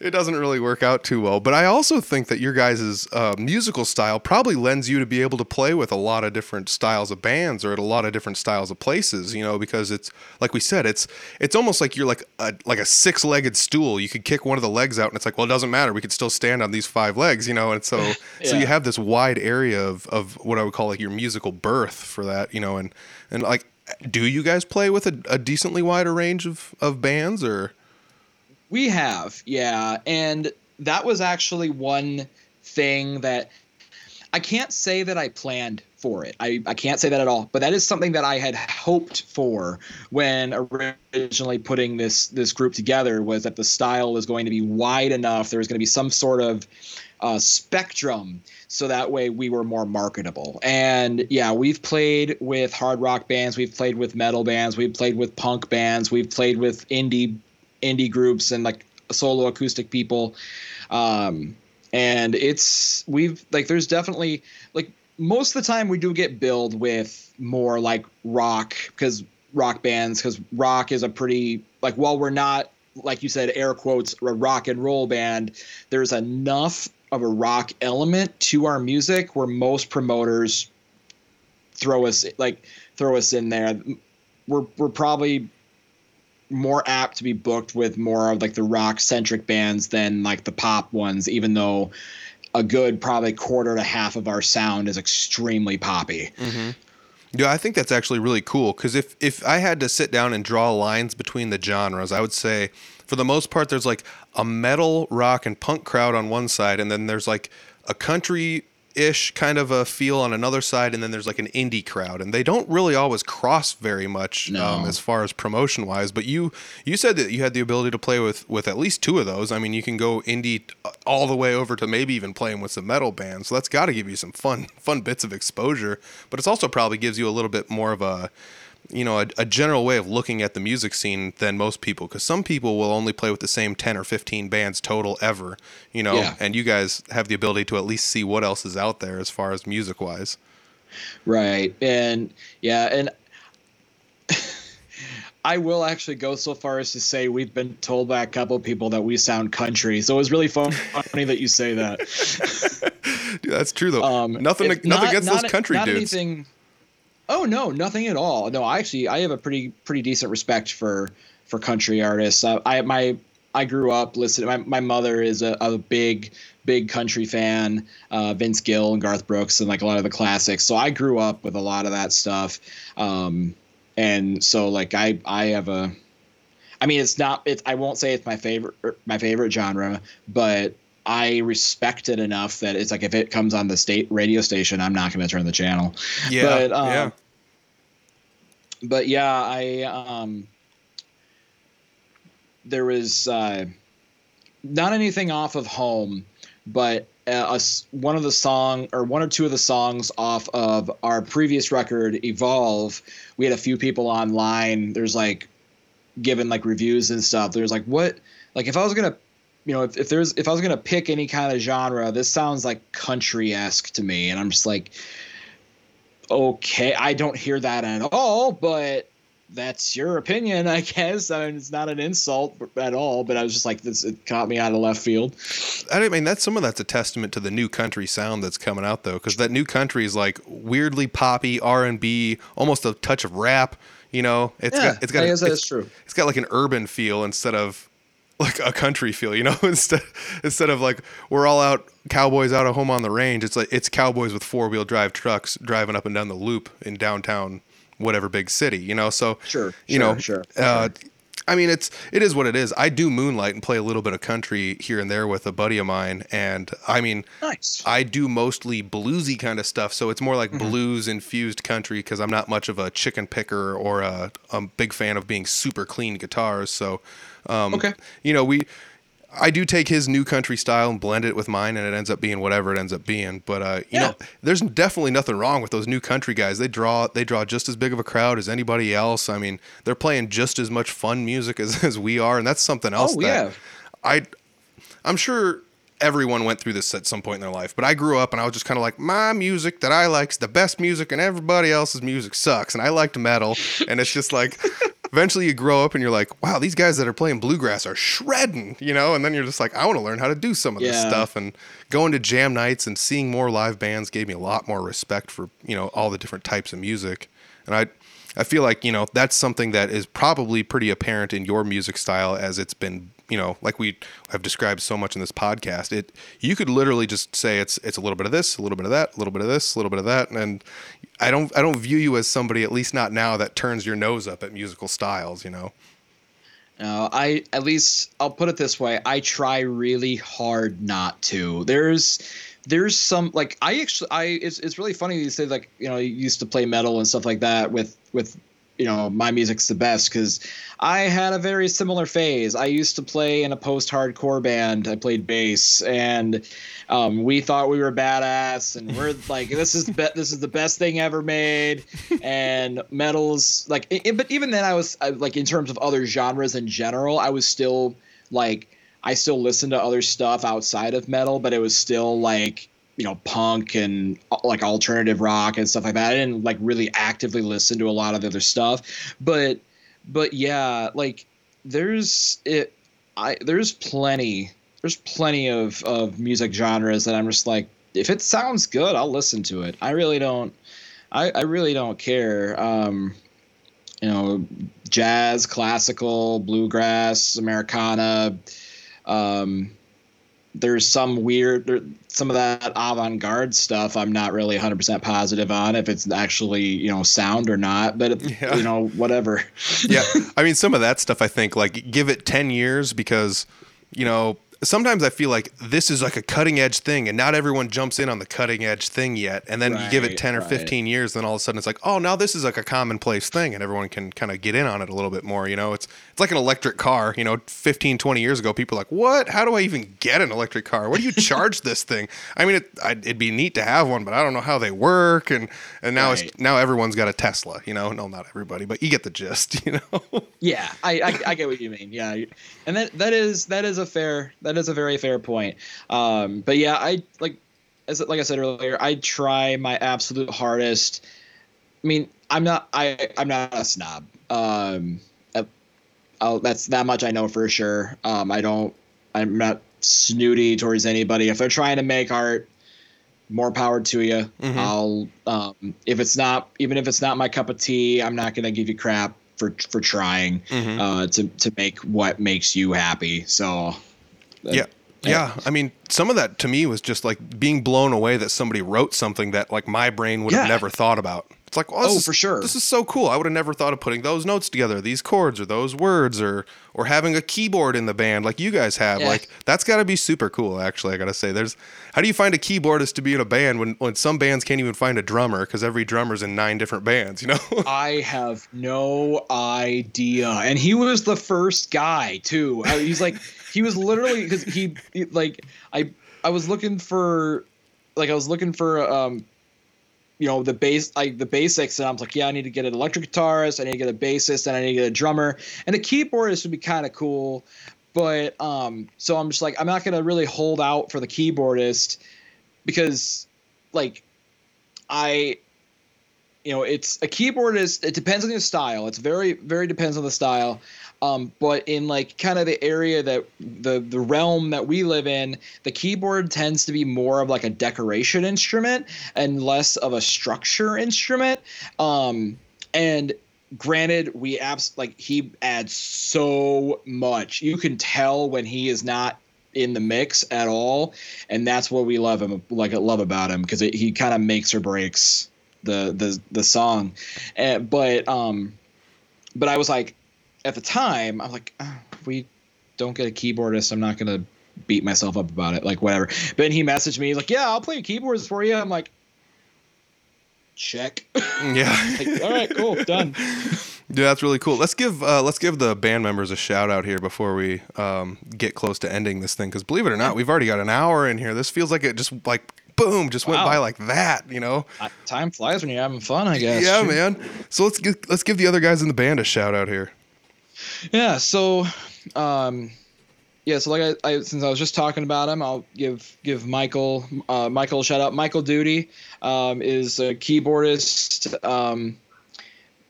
it doesn't really work out too well. But I also think that your guys' uh, musical style probably lends you to be able to play with a lot of different styles of bands or at a lot of different styles of places. You know, because it's like we said, it's it's almost like you're like a like a six legged stool. You could kick one of the legs out, and it's like, well, it doesn't matter. We could still stand on these five legs. You know, and so so you have this wide area of of what I would call like your musical berth for that. You know, and and like. Do you guys play with a, a decently wider range of, of bands or We have, yeah. And that was actually one thing that I can't say that I planned for it. I, I can't say that at all. But that is something that I had hoped for when originally putting this this group together was that the style was going to be wide enough. There was going to be some sort of uh, spectrum so that way we were more marketable. And yeah, we've played with hard rock bands, we've played with metal bands, we've played with punk bands, we've played with indie indie groups and like solo acoustic people. Um, and it's we've like there's definitely like most of the time we do get billed with more like rock because rock bands because rock is a pretty like while we're not like you said air quotes a rock and roll band there's enough of a rock element to our music where most promoters throw us like throw us in there we're we're probably more apt to be booked with more of like the rock centric bands than like the pop ones even though a good probably quarter to half of our sound is extremely poppy. Mm-hmm. Yeah, I think that's actually really cool because if if I had to sit down and draw lines between the genres, I would say for the most part there's like a metal, rock, and punk crowd on one side, and then there's like a country ish kind of a feel on another side, and then there's like an indie crowd, and they don't really always cross very much No. um, as far as promotion wise. But you you said that you had the ability to play with with at least two of those. I mean, you can go indie all the way over to maybe even playing with some metal bands. So that's got to give you some fun fun bits of exposure. But it's also probably gives you a little bit more of a you know a, a general way of looking at the music scene than most people because some people will only play with the same 10 or 15 bands total ever you know Yeah. and you guys have the ability to at least see what else is out there as far as music wise Right. And yeah, and I will actually go so far as to say we've been told by a couple of people that we sound country. So it was really fun, funny that you say that. Dude, that's true though Um, nothing nothing not- against not- those country not dudes Anything, oh no, nothing at all. No, I actually I have a pretty pretty decent respect for for country artists. I, I my I grew up listening. My my mother is a, a big big country fan, uh, Vince Gill and Garth Brooks and like a lot of the classics. So I grew up with a lot of that stuff. Um, and so like I I have a I mean, it's not. It's. I won't say it's my favorite. My favorite genre, but I respect it enough that it's like if it comes on the state radio station, I'm not going to turn the channel. yeah but, um, yeah But yeah, I um. There was uh, not anything off of Home, but uh, a one of the song or one or two of the songs off of our previous record, Evolve. We had a few people online. There's like given like reviews and stuff. There's like what like if I was gonna you know if, if there's if I was gonna pick any kind of genre, this sounds like country esque to me, and I'm just like, okay, I don't hear that at all, but that's your opinion, I guess. I mean, it's not an insult at all, but I was just like, this it caught me out of left field. I mean that's some of that's a testament to the new country sound that's coming out though because that new country is like weirdly poppy R&B almost a touch of rap you know it's Yeah, got it's got a- it's- true. it's got like an urban feel instead of like a country feel, you know, instead instead of like we're all out cowboys out of home on the range. It's like it's cowboys with four wheel drive trucks driving up and down the loop in downtown whatever big city, you know. So Sure, you sure, know, sure, Uh, I mean, it's it is what it is. I do moonlight and play a little bit of country here and there with a buddy of mine, and I mean, Nice. I do mostly bluesy kind of stuff, so it's more like Mm-hmm. blues infused country because I'm not much of a chicken picker or a, a big fan of being super clean guitars. So, um, Okay. you know, we I do take his new country style and blend it with mine, and it ends up being whatever it ends up being. But uh, you Yeah. know, there's definitely nothing wrong with those new country guys. They draw they draw just as big of a crowd as anybody else. I mean, they're playing just as much fun music as, as we are, and that's something else Oh, that yeah. I I'm sure everyone went through this at some point in their life, but I grew up and I was just kind of like, my music that I like is the best music, and everybody else's music sucks. And I liked metal, and it's just like, eventually you grow up and you're like, wow, these guys that are playing bluegrass are shredding, you know? And then you're just like, I want to learn how to do some of this stuff. And going to jam nights and seeing more live bands gave me a lot more respect for, you know, all the different types of music. And I, I feel like, you know, that's something that is probably pretty apparent in your music style as it's been, you know, like we have described so much in this podcast. It you could literally just say it's it's a little bit of this, a little bit of that, a little bit of this, a little bit of that, and I don't I don't view you as somebody, at least not now, that turns your nose up at musical styles. You know. No, I at least I'll put it this way. I try really hard not to. There's there's some like I actually I it's it's really funny you say like you know you used to play metal and stuff like that with with you know my music's the best because I had a very similar phase. I used to play in a post-hardcore band. I played bass and um, we thought we were badass and we're like this is be- this is the best thing ever made and metals like i- i- but even then I was I, like in terms of other genres in general I was still like I still listened to other stuff outside of metal but it was still like you know punk and uh, like alternative rock and stuff like that. I didn't like really actively listen to a lot of the other stuff, but but yeah, like there's it I there's plenty there's plenty of of music genres that I'm just like if it sounds good, I'll listen to it. I really don't I, I really don't care. Um you know, jazz, classical, bluegrass, Americana, um there's some weird there, some of that avant-garde stuff i'm not really 100% positive on if it's actually you know sound or not but it, Yeah. you know whatever yeah i mean some of that stuff i think like give it 10 years because you know sometimes i feel like this is like a cutting edge thing and not everyone jumps in on the cutting edge thing yet and then you give it 10 or right. 15 years then all of a sudden it's like oh now this is like a commonplace thing and everyone can kind of get in on it a little bit more you know? It's it's like an electric car you know? 15 20 years ago people were like what? How do i even get an electric car? What do you charge this thing? I mean it, I'd, it'd be neat to have one but i don't know how they work and and now it's now everyone's got a tesla you know? No not everybody but you get the gist you know? Yeah I, I i get what you mean yeah. And that that is that is a fair that is a very fair point. Um but yeah i like as like i said earlier i try my absolute hardest. I mean i'm not i i'm not a snob. Um I- I'll, that's that much i know for sure. Um i don't i'm not snooty towards anybody. If they're trying to make art more power to you Mhm. i'll um if it's not even if it's not my cup of tea i'm not gonna give you crap for for trying Mhm. uh to to make what makes you happy. So yeah yeah i mean some of that to me was just like being blown away that somebody wrote something that like my brain would have never thought about it's like oh, Oh, is- for sure. this is so cool i would have never thought of putting those notes together these chords or those words or or having a keyboard in the band like you guys have Yeah. like that's got to be super cool actually i gotta say there's how do you find a keyboardist to be in a band when when some bands can't even find a drummer because every drummer's in nine different bands you know I have no idea. And he was the first guy too. I- He's like he was literally because he, he like I I was looking for like I was looking for um you know the base like the basics and I was like yeah I need to get an electric guitarist I need to get a bassist and I need to get a drummer and a keyboardist would be kind of cool but um so I'm just like I'm not gonna really hold out for the keyboardist because like I you know it's a keyboard is it depends on your style. It's very very depends on the style. Um, but in like kind of the area that the the realm that we live in the keyboard tends to be more of like a decoration instrument and less of a structure instrument. Um, and granted we abs like he adds so much. You can tell when he is not in the mix at all. And that's what we love him like love about him because he kind of makes or breaks the the the song uh, but um but i was like at the time i'm like oh, we don't get a keyboardist i'm not gonna beat myself up about it like whatever but then he messaged me he's like yeah i'll play keyboards for you i'm like check yeah like, all right cool done Yeah, that's really cool. Let's give uh, let's give the band members a shout out here before we um, get close to ending this thing. Because believe it or not, we've already got an hour in here. This feels like it just like boom, just went by like that. You know? Time flies when you're having fun i guess Yeah, Shoot. man. So let's give let's give the other guys in the band a shout out here. Yeah. So, um, yeah. So like I, I since I was just talking about him, I'll give give Michael uh, Michael a shout out. Michael Duede um, is a keyboardist. Um,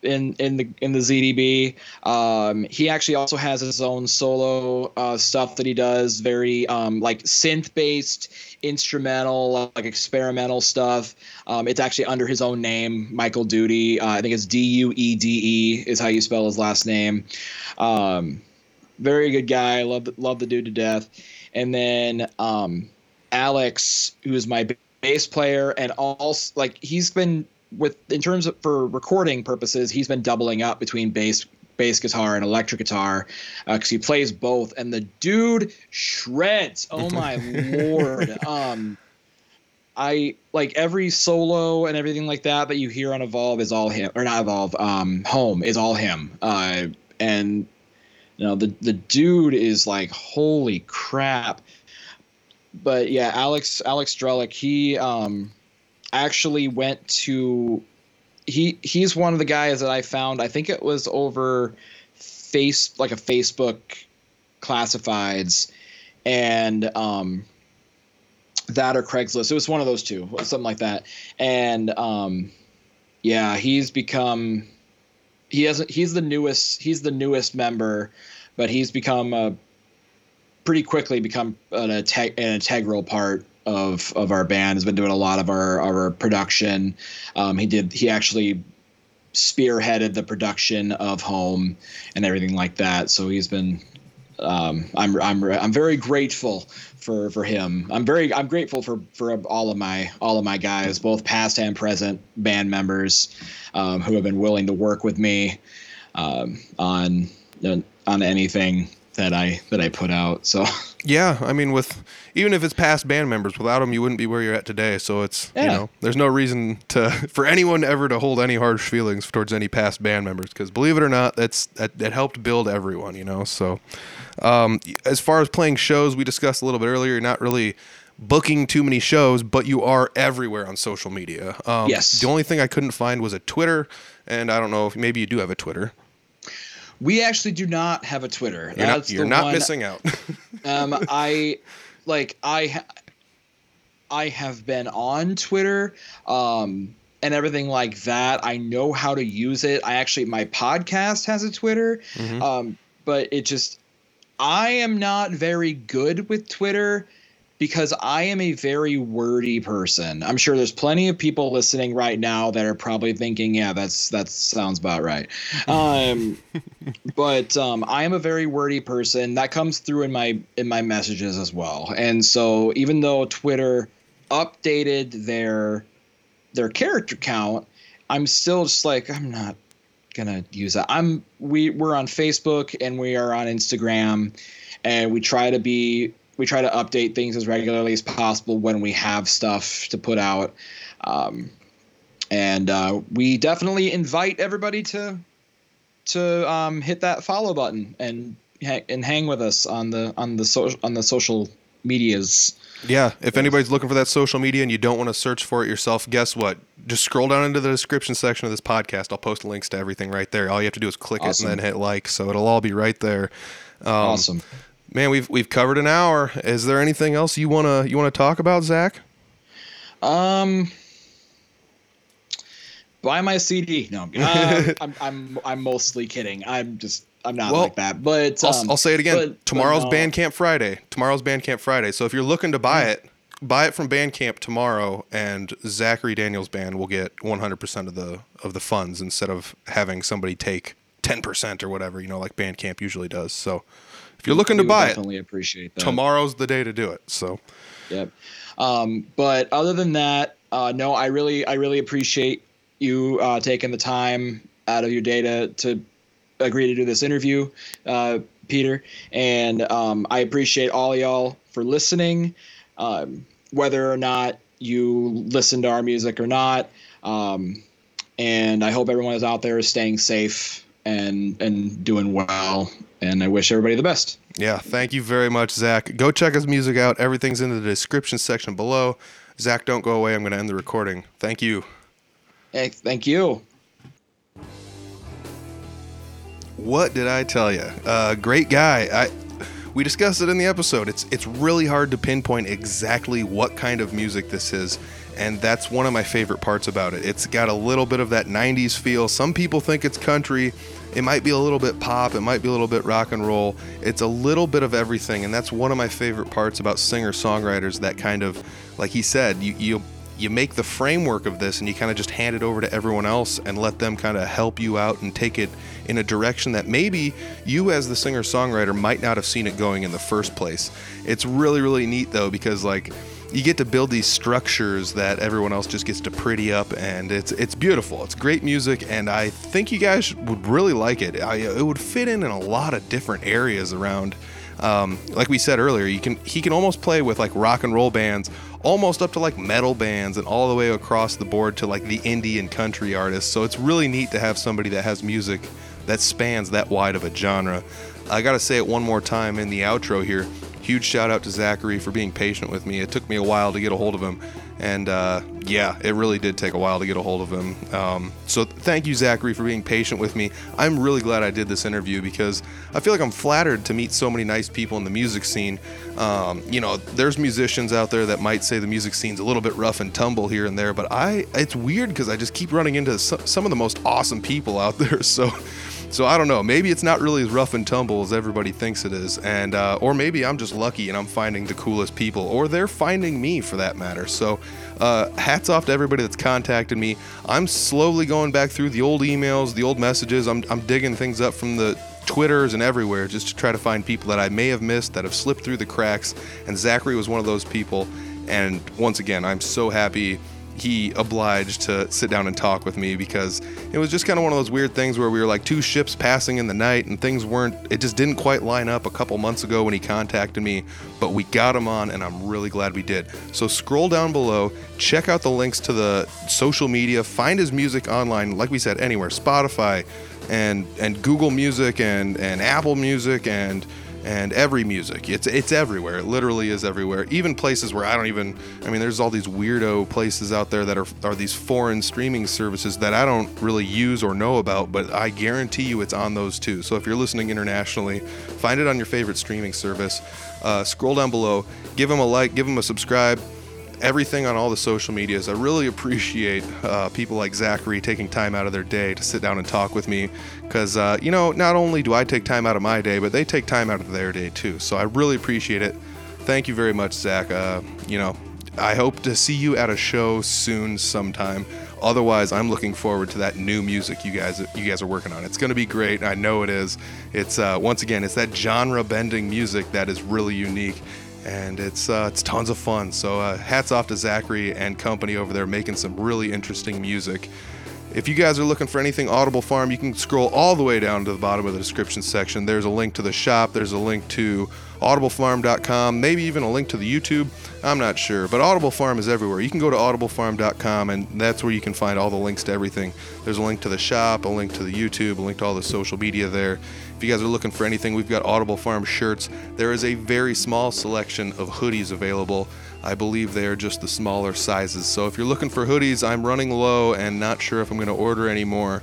in in the in the ZDB. Um, he actually also has his own solo uh, stuff that he does, very um, like synth based, instrumental, like experimental stuff. Um, it's actually under his own name, Michael Duede. Uh, I think it's D U E D E is how you spell his last name. Um, very good guy. Love love the dude to death. And then um, Alex, who is my bass player, and also like he's been with in terms of for recording purposes, he's been doubling up between bass bass guitar and electric guitar because uh, he plays both, and the dude shreds. Oh my lord! Um, I like every solo and everything like that that you hear on Evolve is all him, or not Evolve. Um, Home is all him. Uh, and you know the the dude is like holy crap. But yeah, Alex Alex Strelick, he um actually went to he he's one of the guys that I found. I think it was over face like a Facebook classifieds and um that or Craigslist. It was one of those two, something like that. And um yeah, he's become he hasn't he's the newest he's the newest member, but he's become a pretty quickly become an, an integral part of of our band. Has been doing a lot of our our production. Um, he did. He actually spearheaded the production of Home and everything like that. So he's been. Um, I'm I'm I'm very grateful for for him. I'm very I'm grateful for for all of my all of my guys, both past and present band members, um, who have been willing to work with me um, on on anything that I that I put out. So yeah, I mean, with even if it's past band members, without them, you wouldn't be where you're at today. So it's yeah. you know, there's no reason to for anyone ever to hold any harsh feelings towards any past band members because believe it or not, that's that, that helped build everyone. You know, so um, as far as playing shows, we discussed a little bit earlier. You're not really booking too many shows, but you are everywhere on social media. Um, yes. The only thing I couldn't find was a Twitter, and I don't know if maybe you do have a Twitter. We actually do not have a Twitter. You're That's not, you're not missing out. um, I like I I have been on Twitter um, and everything like that. I know how to use it. I actually my podcast has a Twitter, mm-hmm. um, but it just I am not very good with Twitter because I am a very wordy person. I'm sure there's plenty of people listening right now that are probably thinking, "Yeah, that's that sounds about right." Um, but um, I am a very wordy person. That comes through in my in my messages as well. And so, even though Twitter updated their their character count, I'm still just like I'm not gonna use that. I'm we we're on Facebook and we are on Instagram, and we try to be we try to update things as regularly as possible when we have stuff to put out. Um, and uh, we definitely invite everybody to to um, hit that follow button and and hang with us on the on the social on the social medias. Yeah, if anybody's looking for that social media and you don't want to search for it yourself, guess what? Just scroll down into the description section of this podcast. I'll post links to everything right there. All you have to do is click awesome. it and then hit like, so it'll all be right there. Um, awesome. Man, we've we've covered an hour. Is there anything else you wanna you wanna talk about, Zach? Um, buy my CD. No, uh, I'm I'm I'm mostly kidding. I'm just I'm not well, like that. But um, I'll, I'll, say it again. But, Tomorrow's but no. Bandcamp Friday. Tomorrow's Bandcamp Friday. So if you're looking to buy mm. it, buy it from Bandcamp tomorrow, and Zachary Daniels Band will get 100% of the of the funds instead of having somebody take 10% or whatever. You know, like Bandcamp usually does. So if you're looking to buy definitely it, appreciate that. Tomorrow's the day to do it. So, yep. Um, but other than that, uh, no, I really, I really appreciate you uh, taking the time out of your day to, to agree to do this interview, uh, Peter. And um, I appreciate all y'all for listening, um, whether or not you listen to our music or not. Um, and I hope everyone is out there is staying safe and and doing well. And I wish everybody the best. Yeah, thank you very much, Zach. Go check his music out. Everything's in the description section below. Zach, don't go away. I'm going to end the recording. Thank you. Hey, thank you. What did I tell you? Uh, great guy. I we discussed it in the episode. It's it's really hard to pinpoint exactly what kind of music this is and that's one of my favorite parts about it. It's got a little bit of that 90s feel. Some people think it's country. It might be a little bit pop, it might be a little bit rock and roll. It's a little bit of everything, and that's one of my favorite parts about singer-songwriters that kind of like he said, you you you make the framework of this and you kind of just hand it over to everyone else and let them kind of help you out and take it in a direction that maybe you as the singer songwriter might not have seen it going in the first place. It's really really neat though because like you get to build these structures that everyone else just gets to pretty up and it's it's beautiful. It's great music and i think you guys would really like it. I, it would fit in in a lot of different areas around um, like we said earlier you can he can almost play with like rock and roll bands almost up to like metal bands and all the way across the board to like the indie and country artists. So it's really neat to have somebody that has music that spans that wide of a genre. I gotta say it one more time in the outro here huge shout out to Zachary for being patient with me. It took me a while to get a hold of him, and uh, yeah, it really did take a while to get a hold of him. Um, so thank you, Zachary, for being patient with me. I'm really glad I did this interview because I feel like I'm flattered to meet so many nice people in the music scene. Um, you know, there's musicians out there that might say the music scene's a little bit rough and tumble here and there, but I it's weird because I just keep running into some of the most awesome people out there. So. So I don't know. Maybe it's not really as rough and tumble as everybody thinks it is, and uh, or maybe I'm just lucky and I'm finding the coolest people, or they're finding me for that matter. So uh, hats off to everybody that's contacted me. I'm slowly going back through the old emails, the old messages. I'm, I'm digging things up from the Twitters and everywhere just to try to find people that I may have missed that have slipped through the cracks. And Zachary was one of those people. And once again, I'm so happy he obliged to sit down and talk with me because it was just kind of one of those weird things where we were like two ships passing in the night and things weren't it just didn't quite line up a couple months ago when he contacted me but we got him on and i'm really glad we did. So scroll down below check out the links to the social media find his music online like we said anywhere spotify and and google music and and apple music and and every music. It's it's everywhere. It literally is everywhere. Even places where I don't even. I mean, there's all these weirdo places out there that are are these foreign streaming services that I don't really use or know about, but I guarantee you it's on those too. So if you're listening internationally, find it on your favorite streaming service. Uh, scroll down below, give them a like, give them a subscribe everything on all the social medias. I really appreciate uh, people like Zachary taking time out of their day to sit down and talk with me because, uh, you know, not only do I take time out of my day, but they take time out of their day too. So I really appreciate it. Thank you very much, Zach. Uh, you know, I hope to see you at a show soon sometime. Otherwise, I'm looking forward to that new music you guys you guys are working on. It's going to be great. I know it is. It's uh, once again, it's that genre bending music that is really unique and it's uh, it's tons of fun. So uh, hats off to Zachary and company over there making some really interesting music. If you guys are looking for anything Audible Farm, you can scroll all the way down to the bottom of the description section. There's a link to the shop. There's a link to audiblefarm.com, maybe even a link to the YouTube. I'm not sure, but Audible Farm is everywhere. You can go to audiblefarm.com, and that's where you can find all the links to everything. There's a link to the shop, a link to the YouTube, a link to all the social media there. If you guys are looking for anything, we've got Audible Farm shirts. There is a very small selection of hoodies available. I believe they are just the smaller sizes. So if you're looking for hoodies, I'm running low and not sure if I'm going to order any more,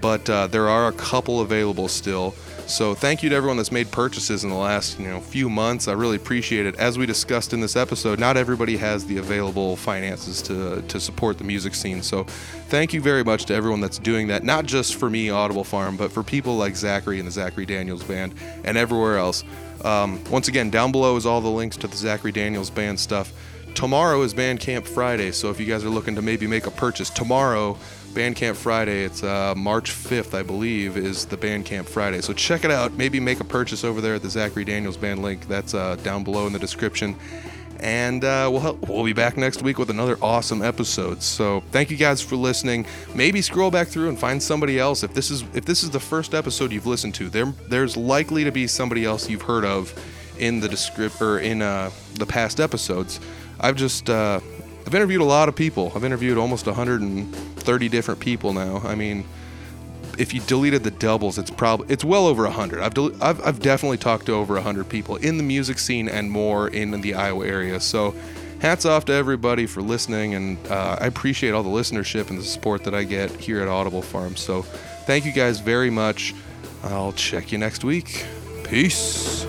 but uh, there are a couple available still. So thank you to everyone that's made purchases in the last you know few months. I really appreciate it. As we discussed in this episode, not everybody has the available finances to to support the music scene. So thank you very much to everyone that's doing that. Not just for me, Audible Farm, but for people like Zachary and the Zachary Daniels Band and everywhere else. Um, once again, down below is all the links to the Zachary Daniels Band stuff. Tomorrow is Bandcamp Friday, so if you guys are looking to maybe make a purchase tomorrow Bandcamp Friday. It's uh, March 5th, I believe, is the Bandcamp Friday. So check it out. Maybe make a purchase over there at the Zachary Daniels Band link. That's uh, down below in the description. And uh, we'll help, we'll be back next week with another awesome episode. So thank you guys for listening. Maybe scroll back through and find somebody else. If this is if this is the first episode you've listened to, there there's likely to be somebody else you've heard of in the descript or in uh, the past episodes. I've just uh, I've interviewed a lot of people. I've interviewed almost 130 different people now. I mean, if you deleted the doubles, it's probably it's well over 100. I've, del- I've I've definitely talked to over 100 people in the music scene and more in the Iowa area. So, hats off to everybody for listening, and uh, I appreciate all the listenership and the support that I get here at Audible Farm. So, thank you guys very much. I'll check you next week. Peace.